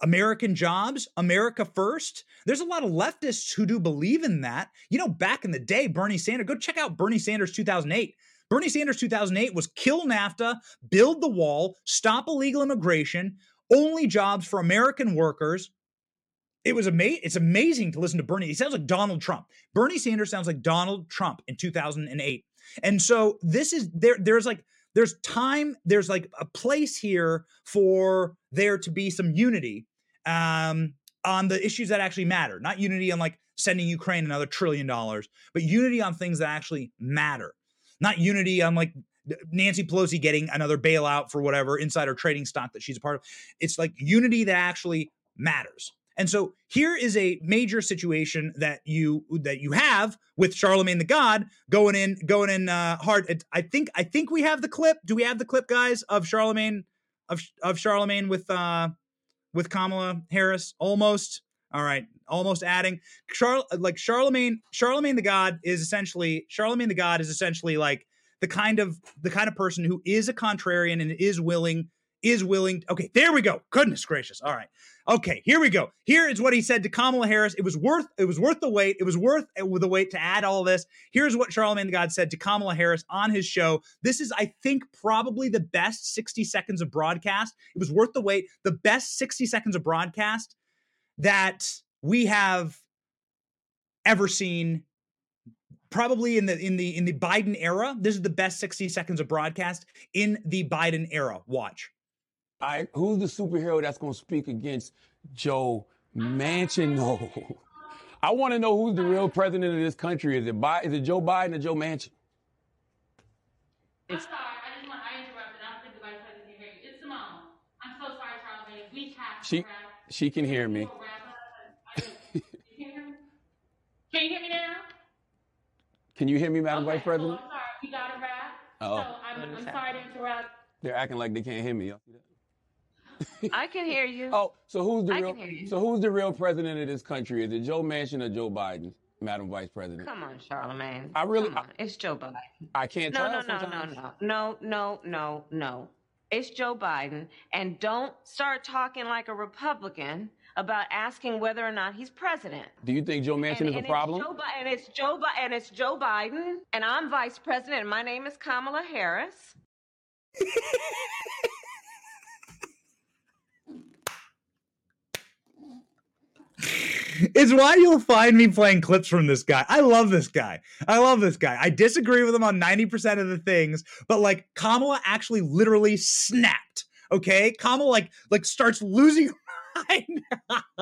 A: American jobs, America first. There's a lot of leftists who do believe in that. You know, back in the day, Bernie Sanders, go check out Bernie Sanders 2008. Bernie Sanders 2008 was kill NAFTA, build the wall, stop illegal immigration, only jobs for American workers. It was amazing. It's amazing to listen to Bernie. He sounds like Donald Trump. Bernie Sanders sounds like Donald Trump in 2008. And so this is there. There's like there's time. There's like a place here for there to be some unity um, on the issues that actually matter. Not unity on like sending Ukraine another trillion dollars, but unity on things that actually matter not unity on like Nancy Pelosi getting another bailout for whatever insider trading stock that she's a part of. It's like unity that actually matters. And so here is a major situation that you that you have with Charlemagne the God going in going in uh, hard. I think I think we have the clip. Do we have the clip, guys, of Charlemagne of of Charlemagne with uh with Kamala Harris? Almost. All right, almost adding Char- like Charlemagne. Charlemagne the God is essentially Charlemagne the God is essentially like the kind of the kind of person who is a contrarian and is willing is willing. Okay, there we go. Goodness gracious. All right. Okay, here we go. Here is what he said to Kamala Harris. It was worth it was worth the wait. It was worth uh, the wait to add all this. Here's what Charlemagne the God said to Kamala Harris on his show. This is, I think, probably the best 60 seconds of broadcast. It was worth the wait. The best 60 seconds of broadcast that we have ever seen probably in the in the in the Biden era. This is the best 60 seconds of broadcast in the Biden era. Watch.
H: All right, who's the superhero that's going to speak against Joe Manchin? No. I want to know who's the real president of this country. Is it Bi- is it Joe Biden or Joe Manchin?
I: I'm sorry. I just want I interrupted. I don't think the vice president can hear you. It's Simone. I'm so sorry, Charles. We have
H: She she can hear me.
I: Can you hear me now?
H: Can you hear me, Madam
I: okay, oh,
H: Vice President?
I: So I'm sorry. We got a wrap.
H: Oh.
I: So I'm, I'm sorry to interrupt.
H: They're acting like they can't hear me. Y'all see that?
J: I can hear you.
H: Oh, so who's the
J: I
H: real?
J: can hear you.
H: So who's the real president of this country? Is it Joe Manchin or Joe Biden? Madam Vice President.
J: Come on, Charlemagne.
H: I really,
J: Come on. It's Joe Biden.
H: I can't
J: No,
H: tell
J: no, no, no,
H: sometimes.
J: no, no, no, no, no. It's Joe Biden, and don't start talking like a Republican about asking whether or not he's president.
H: Do you think Joe Manchin
J: and,
H: is a problem?
J: It's Joe Bi- and it's Joe Bi- and it's Joe Biden, and I'm vice president, and my name is Kamala Harris.
A: It's why you'll find me playing clips from this guy. I love this guy. I love this guy. I disagree with him on 90% of the things, but like Kamala actually literally snapped. Okay? Kamala like like starts losing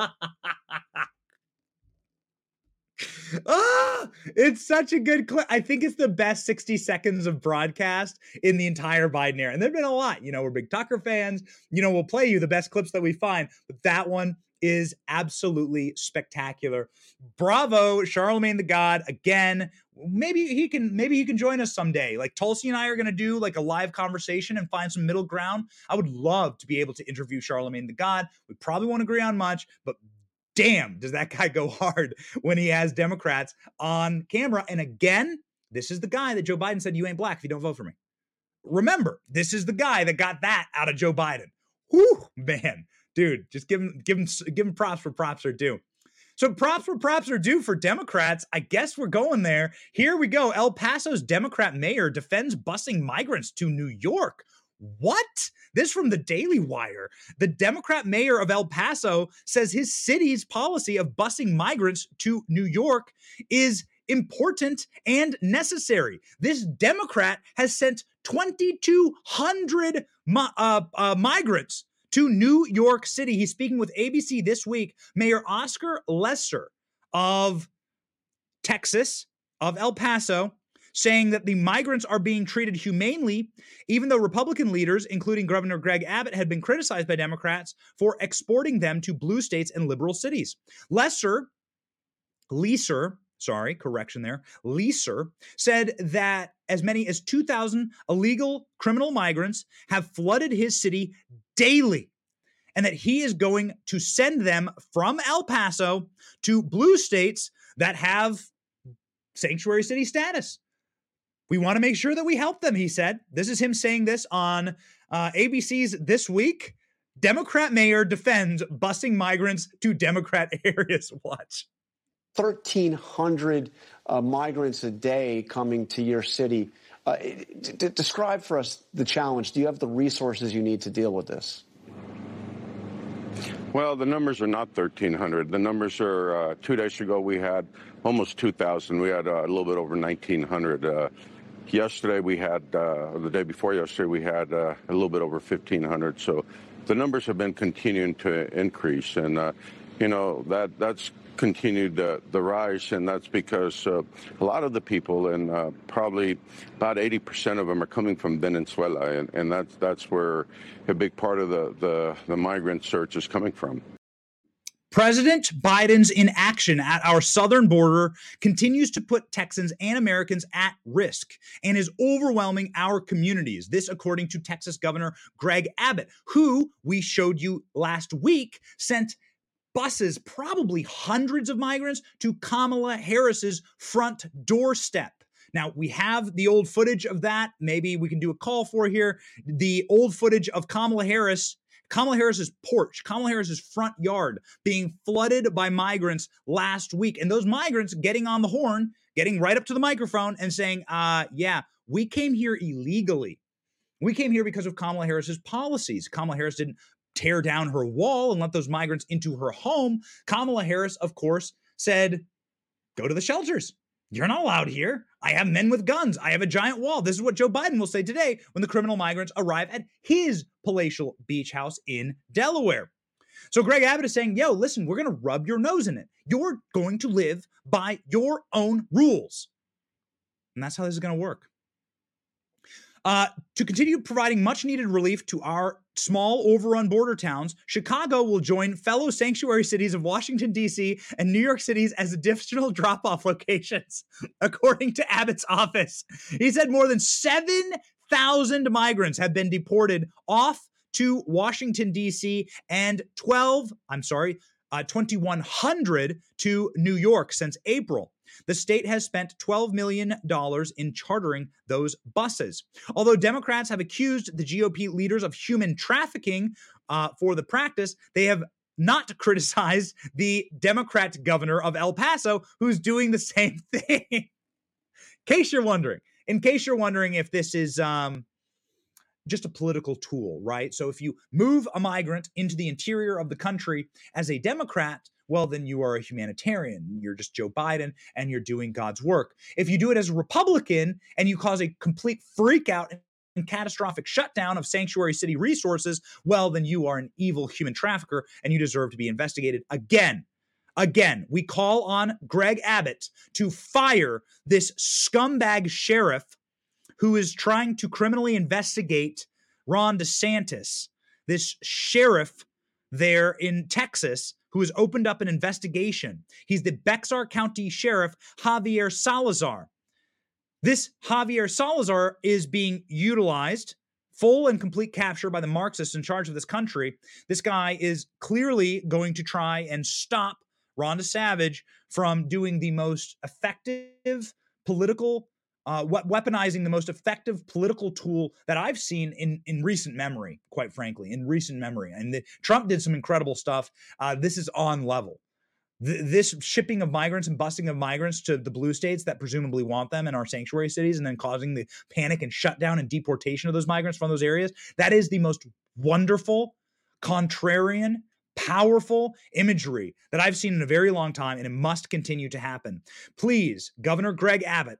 A: ah, it's such a good clip. I think it's the best 60 seconds of broadcast in the entire Biden era. And there've been a lot. You know, we're big Tucker fans. You know, we'll play you the best clips that we find, but that one is absolutely spectacular. Bravo, Charlemagne the God. Again, maybe he can maybe he can join us someday. Like Tulsi and I are gonna do like a live conversation and find some middle ground. I would love to be able to interview Charlemagne the God. We probably won't agree on much, but damn, does that guy go hard when he has Democrats on camera. And again, this is the guy that Joe Biden said, You ain't black if you don't vote for me. Remember, this is the guy that got that out of Joe Biden. Whew, man, dude, just give him, give him, give him props for props are due. So props for props are due for Democrats. I guess we're going there. Here we go. El Paso's Democrat mayor defends busing migrants to New York. What? This from the Daily Wire. The Democrat mayor of El Paso says his city's policy of busing migrants to New York is important and necessary. This Democrat has sent 2,200 mi- uh, uh, migrants to New York City. He's speaking with ABC this week. Mayor Oscar Lesser of Texas, of El Paso, saying that the migrants are being treated humanely, even though Republican leaders, including Governor Greg Abbott, had been criticized by Democrats for exporting them to blue states and liberal cities. Lesser, Leeser, sorry, correction there, Leeser said that as many as 2,000 illegal criminal migrants have flooded his city daily and that he is going to send them from El Paso to blue states that have sanctuary city status. We want to make sure that we help them, he said. This is him saying this on uh, ABC's This Week. Democrat mayor defends busing migrants to Democrat areas. Watch.
K: 1,300 uh, migrants a day coming to your city. Uh, describe for us the challenge. Do you have the resources you need to deal with this?
L: Well, the numbers are not 1,300. The numbers are uh, two days ago we had almost 2,000. We had uh, a little bit over 1,900. Uh, yesterday we had, uh, the day before yesterday, we had uh, a little bit over 1,500. So the numbers have been continuing to increase, and uh, you know that that's continued uh, the rise, and that's because uh, a lot of the people, and uh, probably about 80% of them, are coming from Venezuela, and, and that's that's where a big part of the, the, the migrant surge is coming from.
A: President Biden's inaction at our southern border continues to put Texans and Americans at risk and is overwhelming our communities. This, according to Texas Governor Greg Abbott, who we showed you last week sent buses, probably hundreds of migrants, to Kamala Harris's front doorstep. Now, we have the old footage of that. Maybe we can do a call for here. The old footage of Kamala Harris Kamala Harris's porch, Kamala Harris's front yard being flooded by migrants last week. And those migrants getting on the horn, getting right up to the microphone and saying, uh, yeah, we came here illegally. We came here because of Kamala Harris's policies. Kamala Harris didn't tear down her wall and let those migrants into her home. Kamala Harris, of course, said, go to the shelters. You're not allowed here. I have men with guns. I have a giant wall. This is what Joe Biden will say today when the criminal migrants arrive at his palatial beach house in Delaware. So Greg Abbott is saying, yo, listen, we're going to rub your nose in it. You're going to live by your own rules. And that's how this is going to work. Uh, to continue providing much needed relief to our small overrun border towns, Chicago will join fellow sanctuary cities of Washington, D.C. and New York cities as additional drop off locations, according to Abbott's office. He said more than 7,000 migrants have been deported off to Washington, D.C., and 12, I'm sorry, uh, 2,100 to New York since April. The state has spent $12 million in chartering those buses. Although Democrats have accused the GOP leaders of human trafficking uh, for the practice, they have not criticized the Democrat governor of El Paso, who's doing the same thing. in case you're wondering, in case you're wondering if this is um, just a political tool, right? So if you move a migrant into the interior of the country as a Democrat, well, then you are a humanitarian. You're just Joe Biden and you're doing God's work. If you do it as a Republican and you cause a complete freakout and catastrophic shutdown of sanctuary city resources, well, then you are an evil human trafficker and you deserve to be investigated again. Again, we call on Greg Abbott to fire this scumbag sheriff who is trying to criminally investigate Ron DeSantis, this sheriff there in Texas who has opened up an investigation. He's the Bexar County Sheriff Javier Salazar. This Javier Salazar is being utilized full and complete capture by the Marxists in charge of this country. This guy is clearly going to try and stop Ron DeSavage from doing the most effective political uh, weaponizing the most effective political tool that I've seen in in recent memory, quite frankly, in recent memory. And the, Trump did some incredible stuff. Uh, this is on level. Th- this shipping of migrants and busing of migrants to the blue states that presumably want them in our sanctuary cities, and then causing the panic and shutdown and deportation of those migrants from those areas. That is the most wonderful, contrarian, powerful imagery that I've seen in a very long time, and it must continue to happen. Please, Governor Greg Abbott,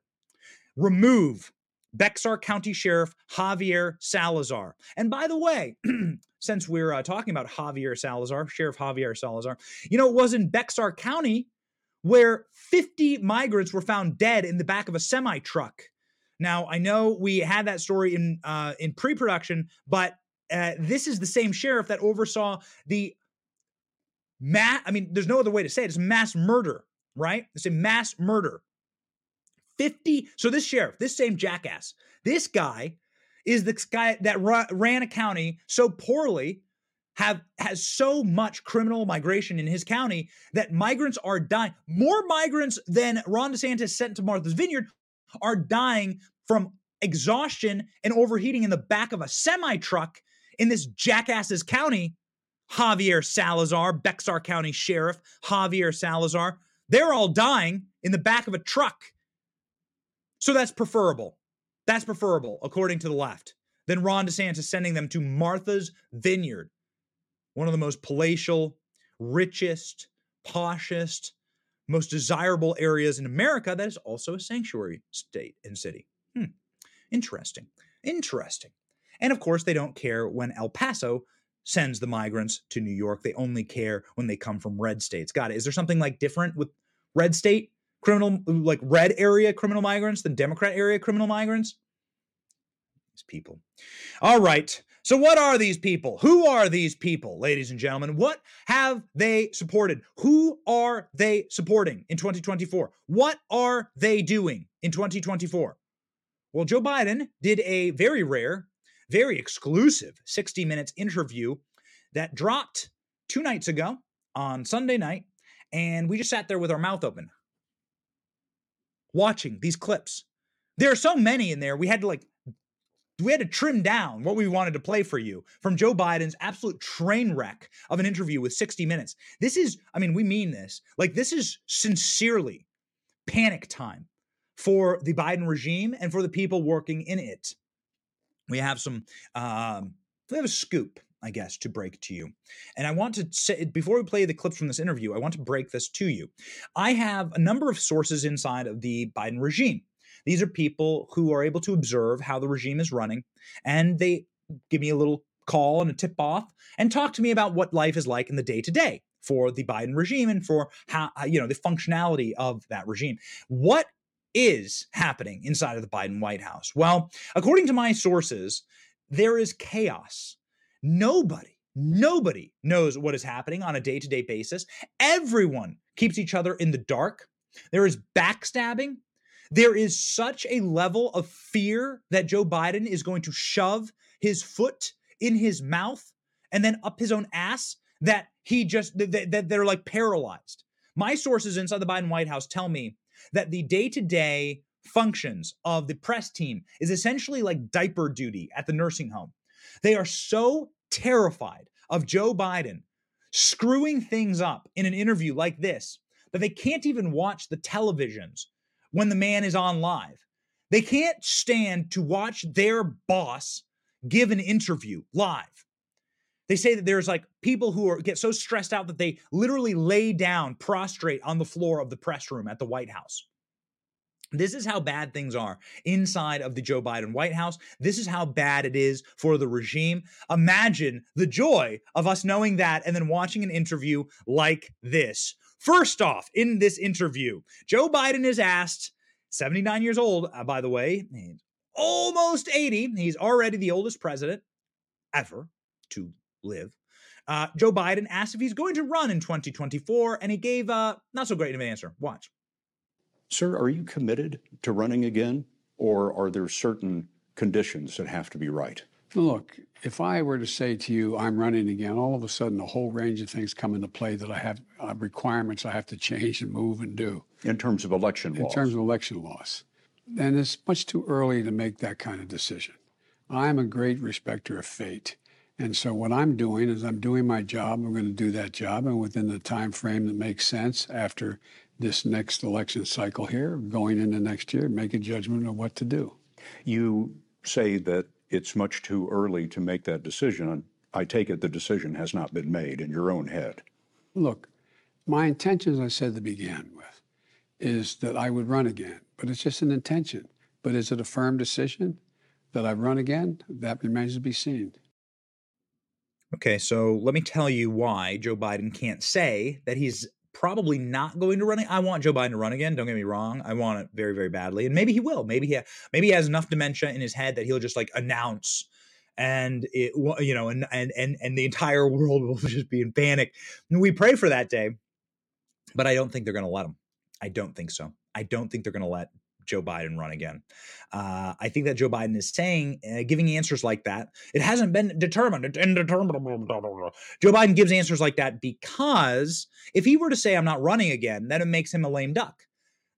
A: remove Bexar County Sheriff Javier Salazar. And by the way, since we're uh, talking about Javier Salazar, Sheriff Javier Salazar, you know, it was in Bexar County where 50 migrants were found dead in the back of a semi truck. Now, I know we had that story in uh, in pre-production, but uh, this is the same sheriff that oversaw the mass. I mean, there's no other way to say it. It's mass murder, right? It's a mass murder 50. So this sheriff, this same jackass, this guy is the guy that ran a county so poorly have has so much criminal migration in his county that migrants are dying. More migrants than Ron DeSantis sent to Martha's Vineyard are dying from exhaustion and overheating in the back of a semi truck in this jackass's county. Javier Salazar, Bexar County Sheriff Javier Salazar, they're all dying in the back of a truck so that's preferable. That's preferable, according to the left, than Ron DeSantis sending them to Martha's Vineyard, one of the most palatial, richest, poshest, most desirable areas in America that is also a sanctuary state and city. Hmm. Interesting. Interesting. And of course, they don't care when El Paso sends the migrants to New York. They only care when they come from red states. Got it. Is there something like different with red state criminal, like red area criminal migrants than Democrat area criminal migrants? These people. All right. So, what are these people? Who are these people, ladies and gentlemen? What have they supported? Who are they supporting in 2024? What are they doing in 2024? Well, Joe Biden did a very rare, very exclusive 60 Minutes interview that dropped two nights ago on Sunday night. And we just sat there with our mouth open watching these clips. There are so many in there. We had to like we had to trim down what we wanted to play for you from Joe Biden's absolute train wreck of an interview with 60 Minutes. This is, I mean, we mean this. Like, this is sincerely panic time for the Biden regime and for the people working in it. We have some, um, we have a scoop I guess, to break to you. And I want to say, before we play the clips from this interview, I want to break this to you. I have a number of sources inside of the Biden regime. These are people who are able to observe how the regime is running, and they give me a little call and a tip off and talk to me about what life is like in the day to day for the Biden regime and for how, uh, you know, the functionality of that regime. What is happening inside of the Biden White House? Well, according to my sources, there is chaos Nobody, nobody knows what is happening on a day to day basis. Everyone keeps each other in the dark. There is backstabbing. There is such a level of fear that Joe Biden is going to shove his foot in his mouth and then up his own ass that he just that, that they're like paralyzed. My sources inside the Biden White House tell me that the day-to-day functions of the press team is essentially like diaper duty at the nursing home. They are so terrified of Joe Biden screwing things up in an interview like this that they can't even watch the televisions when the man is on live. They can't stand to watch their boss give an interview live. They say that there's like people who are get so stressed out that they literally lay down prostrate on the floor of the press room at the White House. This is how bad things are inside of the Joe Biden White House. This is how bad it is for the regime. Imagine the joy of us knowing that and then watching an interview like this. First off, in this interview, Joe Biden is asked, 79 years old, uh, by the way, almost 80. He's already the oldest president ever to live. Uh, Joe Biden asked if he's going to run in 2024, and he gave a not so great of an answer. Watch.
M: Sir, are you committed to running again, or are there certain conditions that have to be right?
N: Look, if I were to say to you, I'm running again, all of a sudden a whole range of things come into play that I have uh, requirements I have to change and move and do.
M: In terms of election
N: in
M: laws?
N: In terms of election laws. And it's much too early to make that kind of decision. I'm a great respecter of fate. And so what I'm doing is I'm doing my job. I'm going to do that job, and within the time frame that makes sense after this next election cycle here, going into next year, make a judgment of what to do.
M: You say that it's much too early to make that decision. I take it the decision has not been made in your own head.
N: Look, my intention, as I said to begin with, is that I would run again, but it's just an intention. But is it a firm decision that I run again? That remains to be seen.
A: Okay, so let me tell you why Joe Biden can't say that he's probably not going to run. It. I want Joe Biden to run again. Don't get me wrong. I want it very, very badly, and maybe he will. Maybe he maybe he has enough dementia in his head that he'll just like announce, and it you know, and and and and the entire world will just be in panic. And we pray for that day, but I don't think they're going to let him. I don't think so. I don't think they're going to let Joe Biden run again. Uh, I think that Joe Biden is saying, uh, giving answers like that. It hasn't been determined. Indeterminable. Joe Biden gives answers like that because if he were to say, I'm not running again, then it makes him a lame duck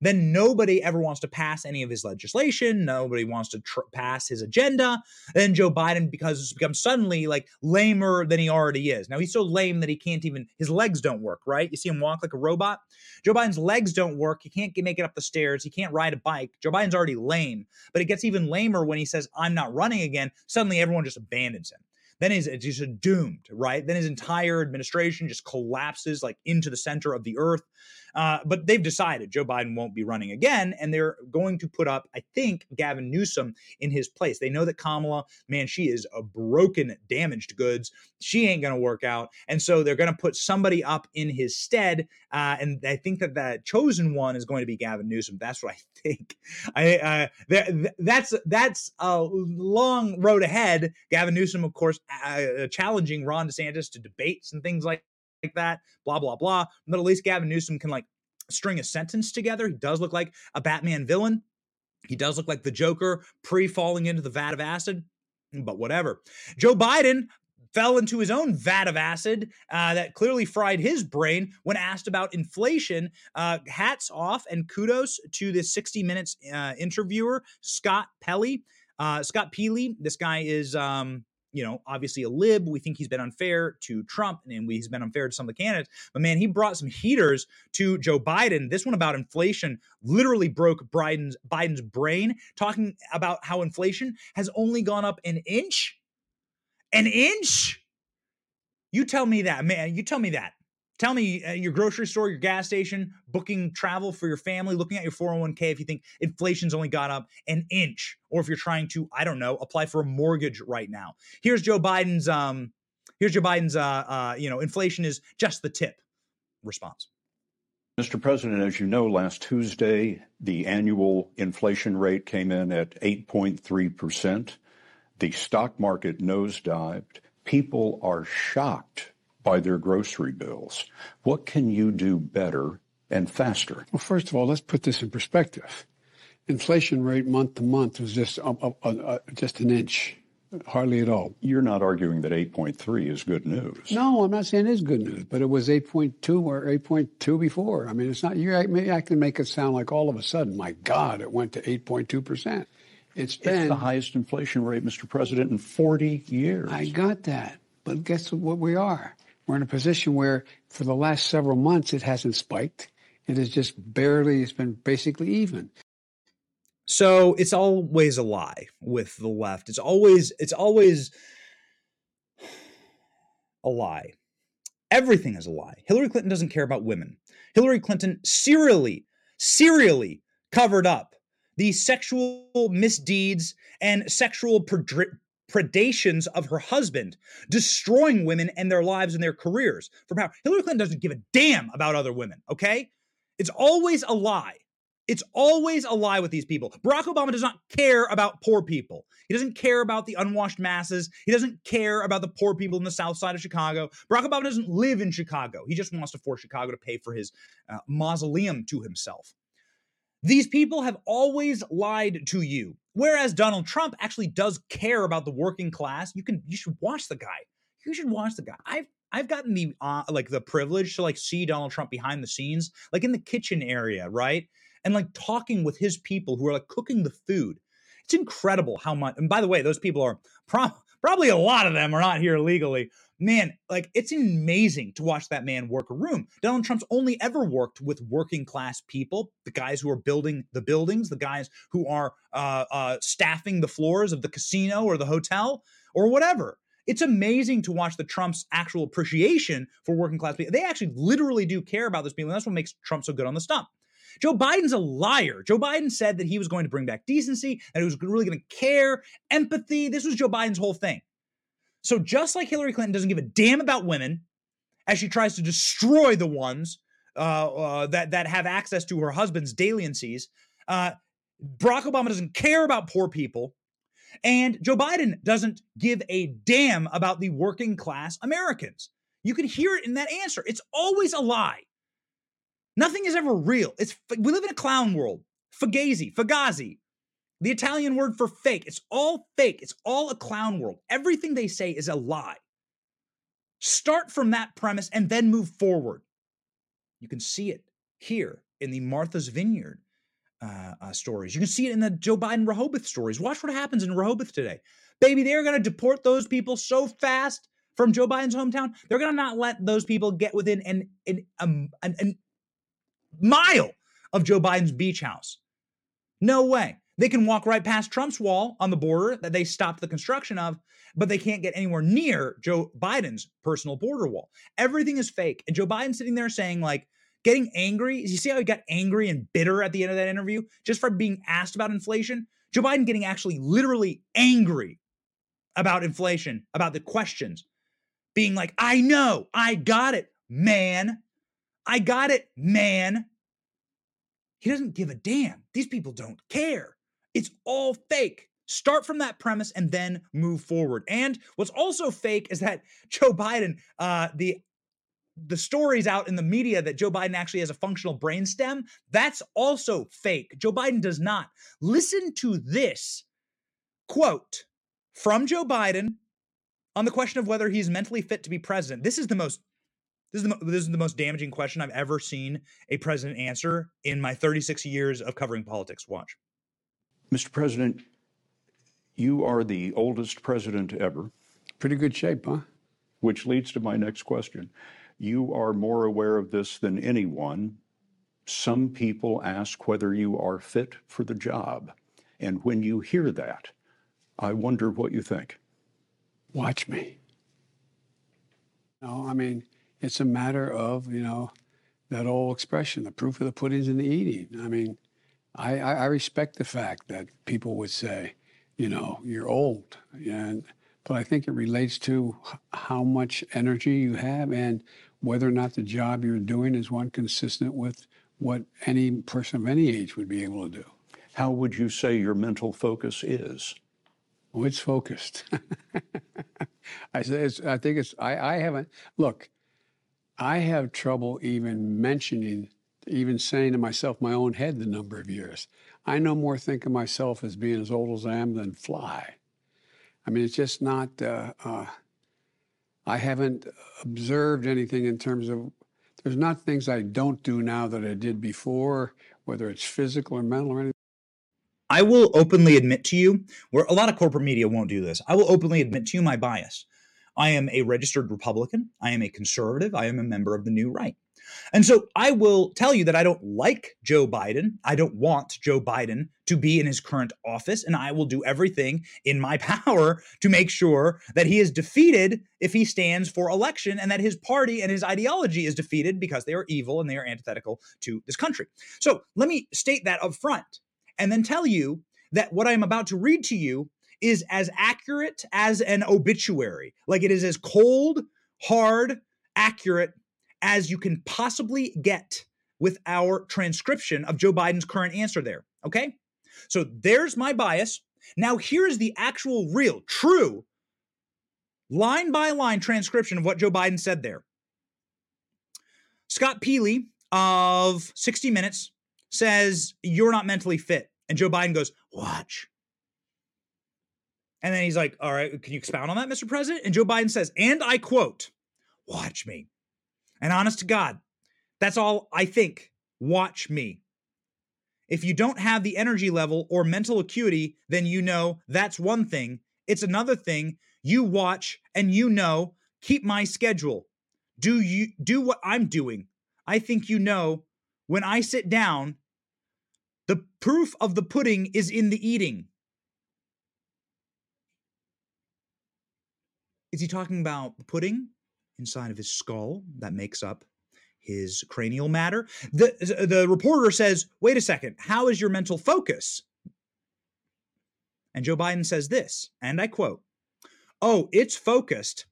A: then nobody ever wants to pass any of his legislation. Nobody wants to tr- pass his agenda. Then Joe Biden, because it's become suddenly like lamer than he already is. Now he's so lame that he can't even, his legs don't work, right? You see him walk like a robot. Joe Biden's legs don't work. He can't get make it up the stairs. He can't ride a bike. Joe Biden's already lame, but it gets even lamer when he says, I'm not running again. Suddenly everyone just abandons him then he's just doomed, right? Then his entire administration just collapses like into the center of the earth. Uh, but they've decided Joe Biden won't be running again, and they're going to put up, I think, Gavin Newsom in his place. They know that Kamala, man, she is a broken, damaged goods. She ain't going to work out, and so they're going to put somebody up in his stead. Uh, and I think that the chosen one is going to be Gavin Newsom. That's what I think. I uh, that, that's that's a long road ahead. Gavin Newsom, of course, uh, challenging Ron DeSantis to debates and things like like that, blah, blah, blah. But at least Gavin Newsom can like string a sentence together. He does look like a Batman villain. He does look like the Joker pre falling into the vat of acid, but whatever. Joe Biden fell into his own vat of acid uh, that clearly fried his brain when asked about inflation. Uh, hats off and kudos to this 60 Minutes uh, interviewer, Scott Pelley. Uh, Scott Pelley, this guy is um, you know, obviously a lib. We think he's been unfair to Trump and he's been unfair to some of the candidates. But man, he brought some heaters to Joe Biden. This one about inflation literally broke Biden's Biden's brain, talking about how inflation has only gone up an inch. An inch? You tell me that, man. You tell me that. Tell me uh, your grocery store, your gas station, booking travel for your family, looking at your 401k if you think inflation's only got up an inch, or if you're trying to, I don't know, apply for a mortgage right now. Here's Joe Biden's, um, here's Joe Biden's, uh, uh, you know, inflation is just the tip response.
M: Mr. President, as you know, last Tuesday, the annual inflation rate came in at 8.3%. The stock market nosedived. People are shocked by their grocery bills. What can you do better and faster?
N: Well, first of all, let's put this in perspective. Inflation rate month to month was just uh, uh, uh, just an inch. Hardly at all.
M: You're not arguing that 8.3 is good news.
N: No, I'm not saying it is good news, but it was 8.2 or 8.2 before. I mean, it's not, you maybe I can make it sound like all of a sudden, my God, it went to 8.2%. It's been.
M: It's the highest inflation rate, Mr. President, in 40 years.
N: I got that. But guess what we are? We're in a position where for the last several months it hasn't spiked. It has just barely, it's been basically even.
A: So it's always a lie with the left. It's always it's always a lie. Everything is a lie. Hillary Clinton doesn't care about women. Hillary Clinton serially, serially covered up the sexual misdeeds and sexual predations of her husband, destroying women and their lives and their careers for power. Hillary Clinton doesn't give a damn about other women, okay? It's always a lie. It's always a lie with these people. Barack Obama does not care about poor people. He doesn't care about the unwashed masses. He doesn't care about the poor people in the south side of Chicago. Barack Obama doesn't live in Chicago. He just wants to force Chicago to pay for his uh, mausoleum to himself. These people have always lied to you. Whereas Donald Trump actually does care about the working class. You can you should watch the guy. You should watch the guy. I've I've gotten the uh, like the privilege to like see Donald Trump behind the scenes, like in the kitchen area, right? and like talking with his people who are like cooking the food. It's incredible how much. And by the way, those people are pro- probably a lot of them are not here legally. Man, like it's amazing to watch that man work a room. Donald Trump's only ever worked with working class people, the guys who are building the buildings, the guys who are uh, uh, staffing the floors of the casino or the hotel or whatever. It's amazing to watch the Trump's actual appreciation for working class people. They actually literally do care about those people. And that's what makes Trump so good on the stump. Joe Biden's a liar. Joe Biden said that he was going to bring back decency, that he was really going to care, empathy. This was Joe Biden's whole thing. So just like Hillary Clinton doesn't give a damn about women, as she tries to destroy the ones uh, uh, that that have access to her husband's dalliancies, uh, Barack Obama doesn't care about poor people, and Joe Biden doesn't give a damn about the working class Americans. You can hear it in that answer. It's always a lie. Nothing is ever real. It's we live in a clown world. Fugazi, fugazi, the Italian word for fake. It's all fake. It's all a clown world. Everything they say is a lie. Start from that premise and then move forward. You can see it here in the Martha's Vineyard uh, uh, stories. You can see it in the Joe Biden Rehoboth stories. Watch what happens in Rehoboth today. Baby, they're going to deport those people so fast from Joe Biden's hometown. They're going to not let those people get within an, an, um, an, an mile of Joe Biden's beach house. No way. They can walk right past Trump's wall on the border that they stopped the construction of, but they can't get anywhere near Joe Biden's personal border wall. Everything is fake. And Joe Biden sitting there saying, like, getting angry. You see how he got angry and bitter at the end of that interview just from being asked about inflation? Joe Biden getting actually literally angry about inflation, about the questions, being like, I know, I got it, man. I got it, man. He doesn't give a damn. These people don't care. It's all fake. Start from that premise and then move forward. And what's also fake is that Joe Biden, uh, the the stories out in the media that Joe Biden actually has a functional brainstem, that's also fake. Joe Biden does not. Listen to this quote from Joe Biden on the question of whether he's mentally fit to be president. This is the most this is the this is the most damaging question I've ever seen a president answer in my 36 years of covering politics. Watch.
M: Mr. President, you are the oldest president ever.
N: Pretty good shape, huh?
M: Which leads to my next question. You are more aware of this than anyone. Some people ask whether you are fit for the job. And when you hear that, I wonder what you think.
N: Watch me. No, I mean, it's a matter of, you know, that old expression, the proof of the pudding's in the eating. I mean, I, I, I respect the fact that people would say, you know, you're old. And, but I think it relates to how much energy you have and whether or not the job you're doing is one consistent with what any person of any age would be able to do.
M: How would you say your mental focus is?
N: Oh, it's focused. I, say I think it's, I, I haven't, look, I have trouble even mentioning, even saying to myself, my own head, the number of years. I no more think of myself as being as old as I am than fly. I mean, it's just not. Uh, uh, I haven't observed anything in terms of. There's not things I don't do now that I did before, whether it's physical or mental or anything.
A: I will openly admit to you, where a lot of corporate media won't do this, I will openly admit to you my bias. I am a registered Republican. I am a conservative. I am a member of the new right. And so I will tell you that I don't like Joe Biden. I don't want Joe Biden to be in his current office. And I will do everything in my power to make sure that he is defeated if he stands for election and that his party and his ideology is defeated because they are evil and they are antithetical to this country. So let me state that up front and then tell you that what I'm about to read to you is as accurate as an obituary. Like it is as cold, hard, accurate as you can possibly get with our transcription of Joe Biden's current answer there. Okay? So there's my bias. Now here's the actual, real, true, line by line transcription of what Joe Biden said there. Scott Pelley of 60 Minutes says, You're not mentally fit. And Joe Biden goes, Watch. And then he's like, All right, can you expound on that, Mr. President? And Joe Biden says, And I quote, Watch me. And honest to God, that's all I think. Watch me. If you don't have the energy level or mental acuity, then you know that's one thing. It's another thing. You watch and you know, keep my schedule. Do you do what I'm doing? I think you know when I sit down, the proof of the pudding is in the eating. Is he talking about the pudding inside of his skull that makes up his cranial matter? The, the reporter says, Wait a second, how is your mental focus? And Joe Biden says this, and I quote, Oh, it's focused.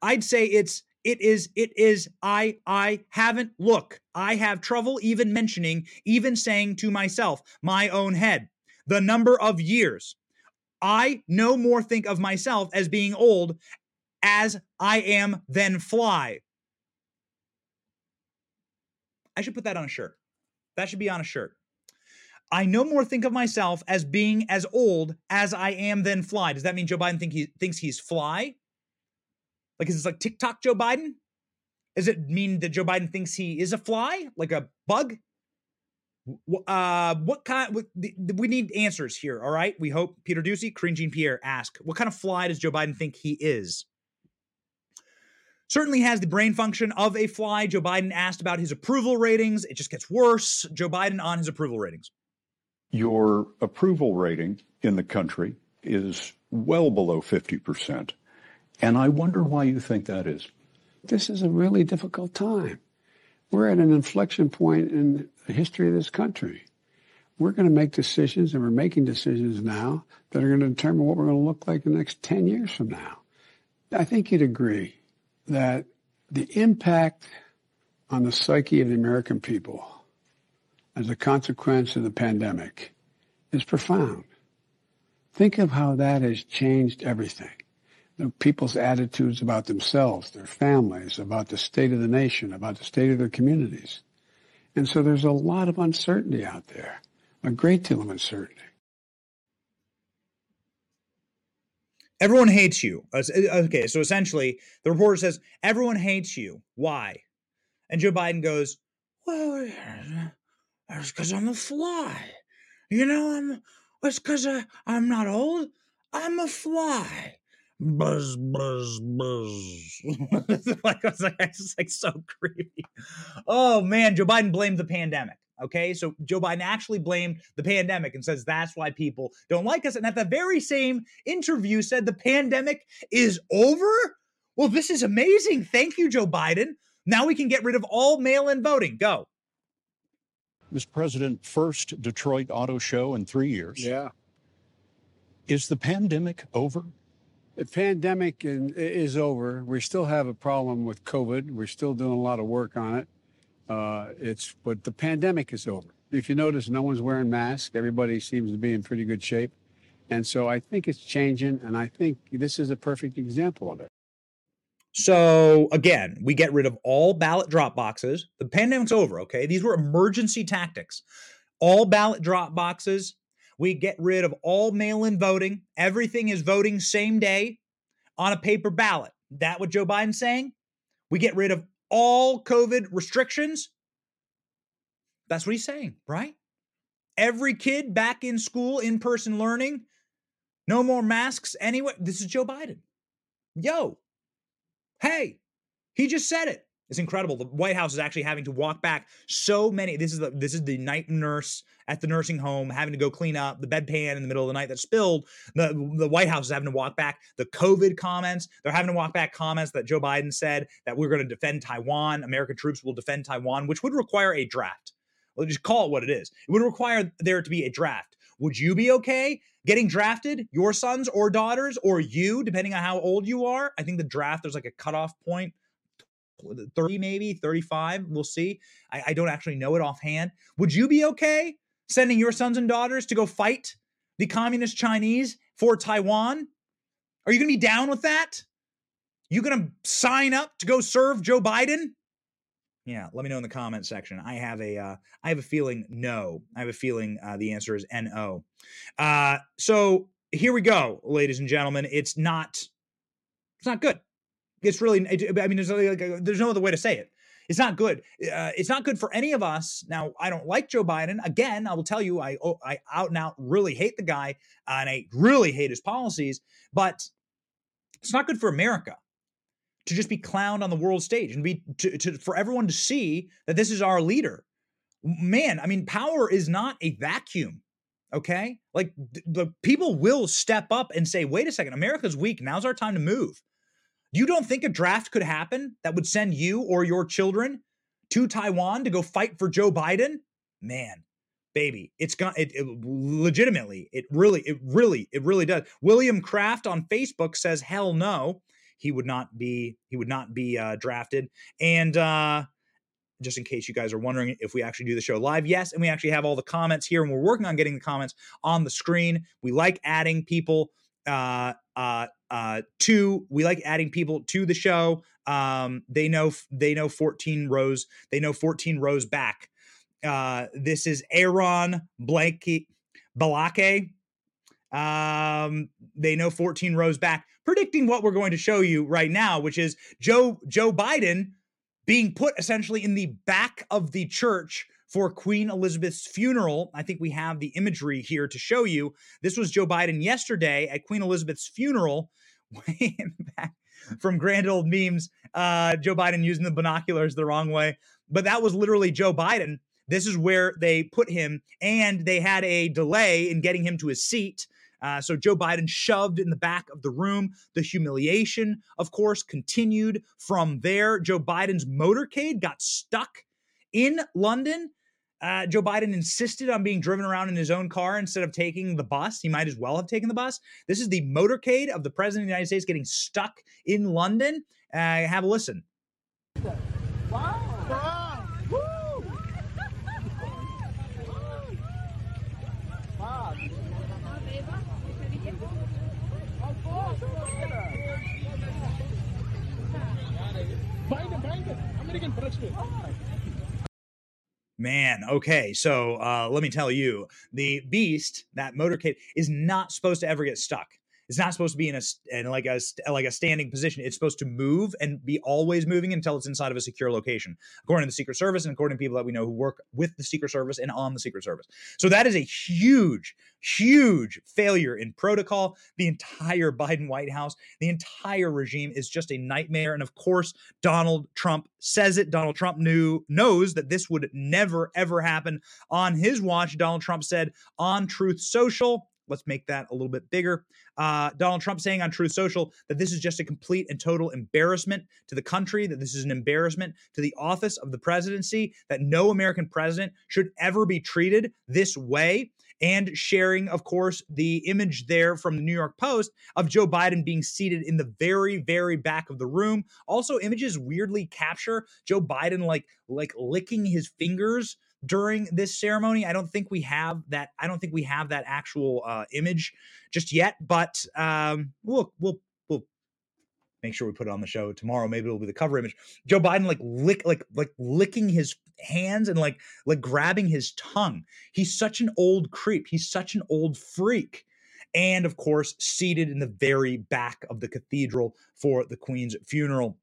A: I'd say it's it is it is i i haven't look i have trouble even mentioning even saying to myself my own head the number of years i no more think of myself as being old as i am then fly i should put that on a shirt that should be on a shirt I no more think of myself as being as old as I am then fly. Does that mean Joe Biden think he thinks he's fly? Like, is this like TikTok Joe Biden? Does it mean that Joe Biden thinks he is a fly, like a bug? Uh, what kind? What, we need answers here. All right. We hope Peter Karine Jean Pierre ask, what kind of fly does Joe Biden think he is? Certainly has the brain function of a fly. Joe Biden asked about his approval ratings. It just gets worse. Joe Biden on his approval ratings.
M: Your approval rating in the country is well below 50%. And I wonder why you think that is.
N: This is a really difficult time. We're at an inflection point in the history of this country. We're going to make decisions, and we're making decisions now that are going to determine what we're going to look like in the next 10 years from now. I think you'd agree that the impact on the psyche of the American people as a consequence of the pandemic is profound. Think of how that has changed everything. You know, people's attitudes about themselves, their families, about the state of the nation, about the state of their communities. And so there's a lot of uncertainty out there, a great deal of uncertainty.
A: Everyone hates you. Uh, uh, okay, so essentially, the reporter says, Everyone hates you. Why? And Joe Biden goes, Well, uh, it's because I'm a fly. You know, I'm. It's because I'm not old. I'm a fly. Buzz, buzz, buzz. like, I was like, it's like so creepy. Oh man, Joe Biden blamed the pandemic. Okay, so Joe Biden actually blamed the pandemic and says that's why people don't like us. And at the very same interview, said the pandemic is over. Well, this is amazing. Thank you, Joe Biden. Now we can get rid of all mail in voting. Go.
M: Mr. President, first Detroit Auto Show in three years.
N: Yeah.
M: Is the pandemic over?
N: The pandemic is over. We still have a problem with COVID. We're still doing a lot of work on it. Uh, it's but the pandemic is over. If you notice, no one's wearing masks. Everybody seems to be in pretty good shape, and so I think it's changing. And I think this is a perfect example of it.
A: So again, we get rid of all ballot drop boxes. The pandemic's over, okay? These were emergency tactics. All ballot drop boxes. We get rid of all mail in voting. Everything is voting same day on a paper ballot. That what Joe Biden's saying? We get rid of all COVID restrictions. That's what he's saying, right? Every kid back in school, in person learning, no more masks anyway. This is Joe Biden. Yo, hey, he just said it. It's incredible. The White House is actually having to walk back so many. This is the this is the night nurse at the nursing home having to go clean up the bedpan in the middle of the night that spilled. The the White House is having to walk back the COVID comments. They're having to walk back comments that Joe Biden said that we're going to defend Taiwan. American troops will defend Taiwan, which would require a draft. Let's just call it what it is. It would require there to be a draft. Would you be okay getting drafted, your sons or daughters, or you, depending on how old you are? I think the draft, there's like a cutoff point 30 maybe 35 we'll see. I, I, don't actually know it offhand. Would you be okay sending your sons and daughters to go fight the communist chinese for taiwan? Are you gonna be down with that? You gonna sign up to go serve joe biden? Yeah let me know in the comment section. I have a uh, I have a feeling no. I have a feeling uh, the answer is no uh, so here we go ladies and gentlemen. It's not it's not good it's really, I mean, there's like, there's no other way to say it. It's not good. Uh, it's not good for any of us. Now, I don't like Joe Biden. Again, I will tell you, I oh, I out and out really hate the guy, and I really hate his policies. But it's not good for America to just be clowned on the world stage and be to, to for everyone to see that this is our leader. Man, I mean, power is not a vacuum. Okay, like the people will step up and say, "Wait a second, America's weak. Now's our time to move." You don't think a draft could happen that would send you or your children to Taiwan to go fight for Joe Biden? Man, baby, it's got it, it, legitimately. It really, it really, it really does. William Kraft on Facebook says, "Hell no, he would not be. He would not be uh, drafted." And uh, just in case you guys are wondering if we actually do the show live, yes, and we actually have all the comments here, and we're working on getting the comments on the screen. We like adding people uh, uh, uh, two, we like adding people to the show. Um, they know they know 14 rows. They know 14 rows back. Uh, this is Aaron Blanky Balake. Um, they know 14 rows back, predicting what we're going to show you right now, which is Joe Joe Biden being put essentially in the back of the church for Queen Elizabeth's funeral. I think we have the imagery here to show you. This was Joe Biden yesterday at Queen Elizabeth's funeral. Way in the back from grand old memes, uh, Joe Biden using the binoculars the wrong way. But that was literally Joe Biden. This is where they put him, and they had a delay in getting him to his seat. Uh, so Joe Biden shoved in the back of the room. The humiliation, of course, continued from there. Joe Biden's motorcade got stuck in London uh, Joe Biden insisted on being driven around in his own car instead of taking the bus. He might as well have taken the bus. This is the motorcade of the President of the United States getting stuck in London. Uh, have a listen. Wow. Man, okay. So uh, let me tell you, the Beast, that motorcade, is not supposed to ever get stuck. It's not supposed to be in a in like a like a standing position. It's supposed to move and be always moving until it's inside of a secure location, according to the Secret Service and according to people that we know who work with the Secret Service and on the Secret Service. So that is a huge, huge failure in protocol. The entire Biden White House, the entire regime is just a nightmare. And of course, Donald Trump says it. Donald Trump knew knows that this would never ever happen on his watch. Donald Trump said on Truth Social Let's make that a little bit bigger. Uh, Donald Trump saying on Truth Social that this is just a complete and total embarrassment to the country, that this is an embarrassment to the office of the presidency, that no American president should ever be treated this way. And sharing, of course, the image there from the New York Post of Joe Biden being seated in the very, very back of the room. Also, images weirdly capture Joe Biden like like licking his fingers during this ceremony. I don't think we have that. I don't think we have that actual uh, image just yet, but um, we'll we'll we'll make sure we put it on the show tomorrow. Maybe it'll be the cover image. Joe Biden like lick like like licking his hands and like like grabbing his tongue. He's such an old creep. He's such an old freak. And of course, seated in the very back of the cathedral for the Queen's funeral.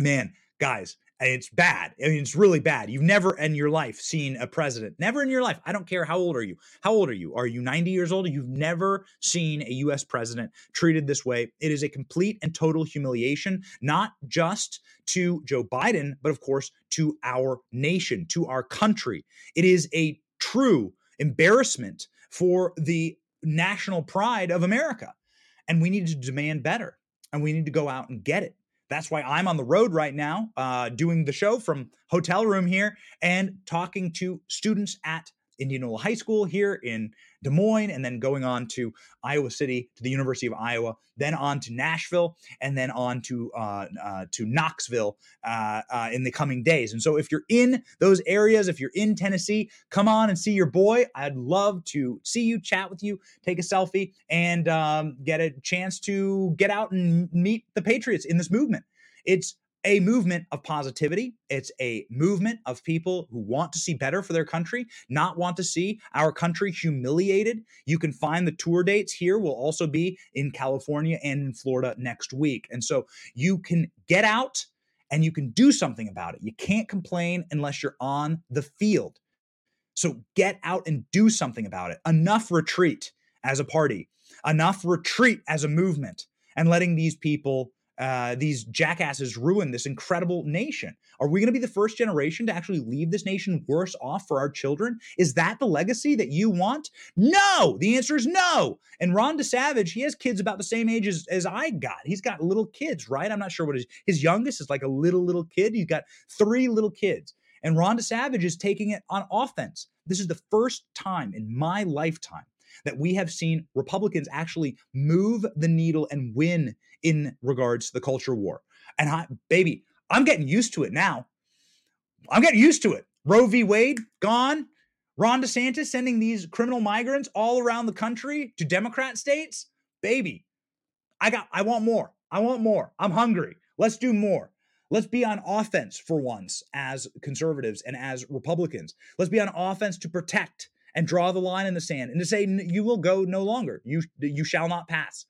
A: Man, guys, it's bad. I mean, it's really bad. You've never in your life seen a president, never in your life. I don't care how old are you. How old are you? Are you 90 years old? You've never seen a US president treated this way. It is a complete and total humiliation, not just to Joe Biden, but of course to our nation, to our country. It is a true embarrassment for the national pride of America. And we need to demand better and we need to go out and get it. That's why I'm on the road right now, uh, doing the show from hotel room here and talking to students at Indianola High School here in Des Moines, and then going on to Iowa City to the University of Iowa, then on to Nashville, and then on to uh, uh, to Knoxville uh, uh, in the coming days. And so, if you're in those areas, if you're in Tennessee, come on and see your boy. I'd love to see you, chat with you, take a selfie, and um, get a chance to get out and meet the Patriots in this movement. It's a movement of positivity. It's a movement of people who want to see better for their country, not want to see our country humiliated. You can find the tour dates here, will also be in California and in Florida next week. And so you can get out and you can do something about it. You can't complain unless you're on the field. So get out and do something about it. Enough retreat as a party, enough retreat as a movement, and letting these people uh, these jackasses ruin this incredible nation. Are we going to be the first generation to actually leave this nation worse off for our children? Is that the legacy that you want? No. The answer is no. And Ron DeSavage, he has kids about the same age as, as I got. He's got little kids, right? I'm not sure what his his youngest is like a little little kid. He's got three little kids. And Ron Savage is taking it on offense. This is the first time in my lifetime that we have seen Republicans actually move the needle and win in regards to the culture war. And I, baby, I'm getting used to it now. I'm getting used to it. Roe v. Wade gone. Ron DeSantis sending these criminal migrants all around the country to Democrat states. Baby, I got I want more. I want more. I'm hungry. Let's do more. Let's be on offense for once as conservatives and as Republicans. Let's be on offense to protect and draw the line in the sand and to say you will go no longer. You you shall not pass.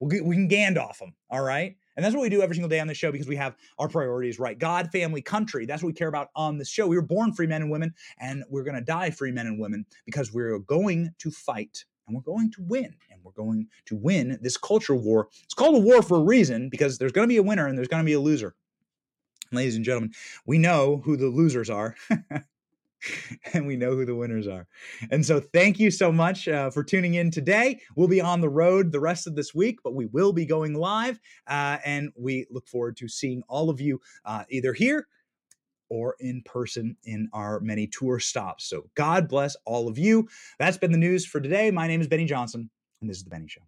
A: We'll get, we can Gandalf them. All right. And that's what we do every single day on the show because we have our priorities right. God, family, country. That's what we care about on this show. We were born free men and women, and we're going to die free men and women because we're going to fight and we're going to win. And we're going to win this culture war. It's called a war for a reason because there's going to be a winner and there's going to be a loser. Ladies and gentlemen, we know who the losers are. and we know who the winners are. And so, thank you so much uh, for tuning in today. We'll be on the road the rest of this week, but we will be going live. Uh, and we look forward to seeing all of you uh, either here or in person in our many tour stops. So, God bless all of you. That's been the news for today. My name is Benny Johnson, and this is The Benny Show.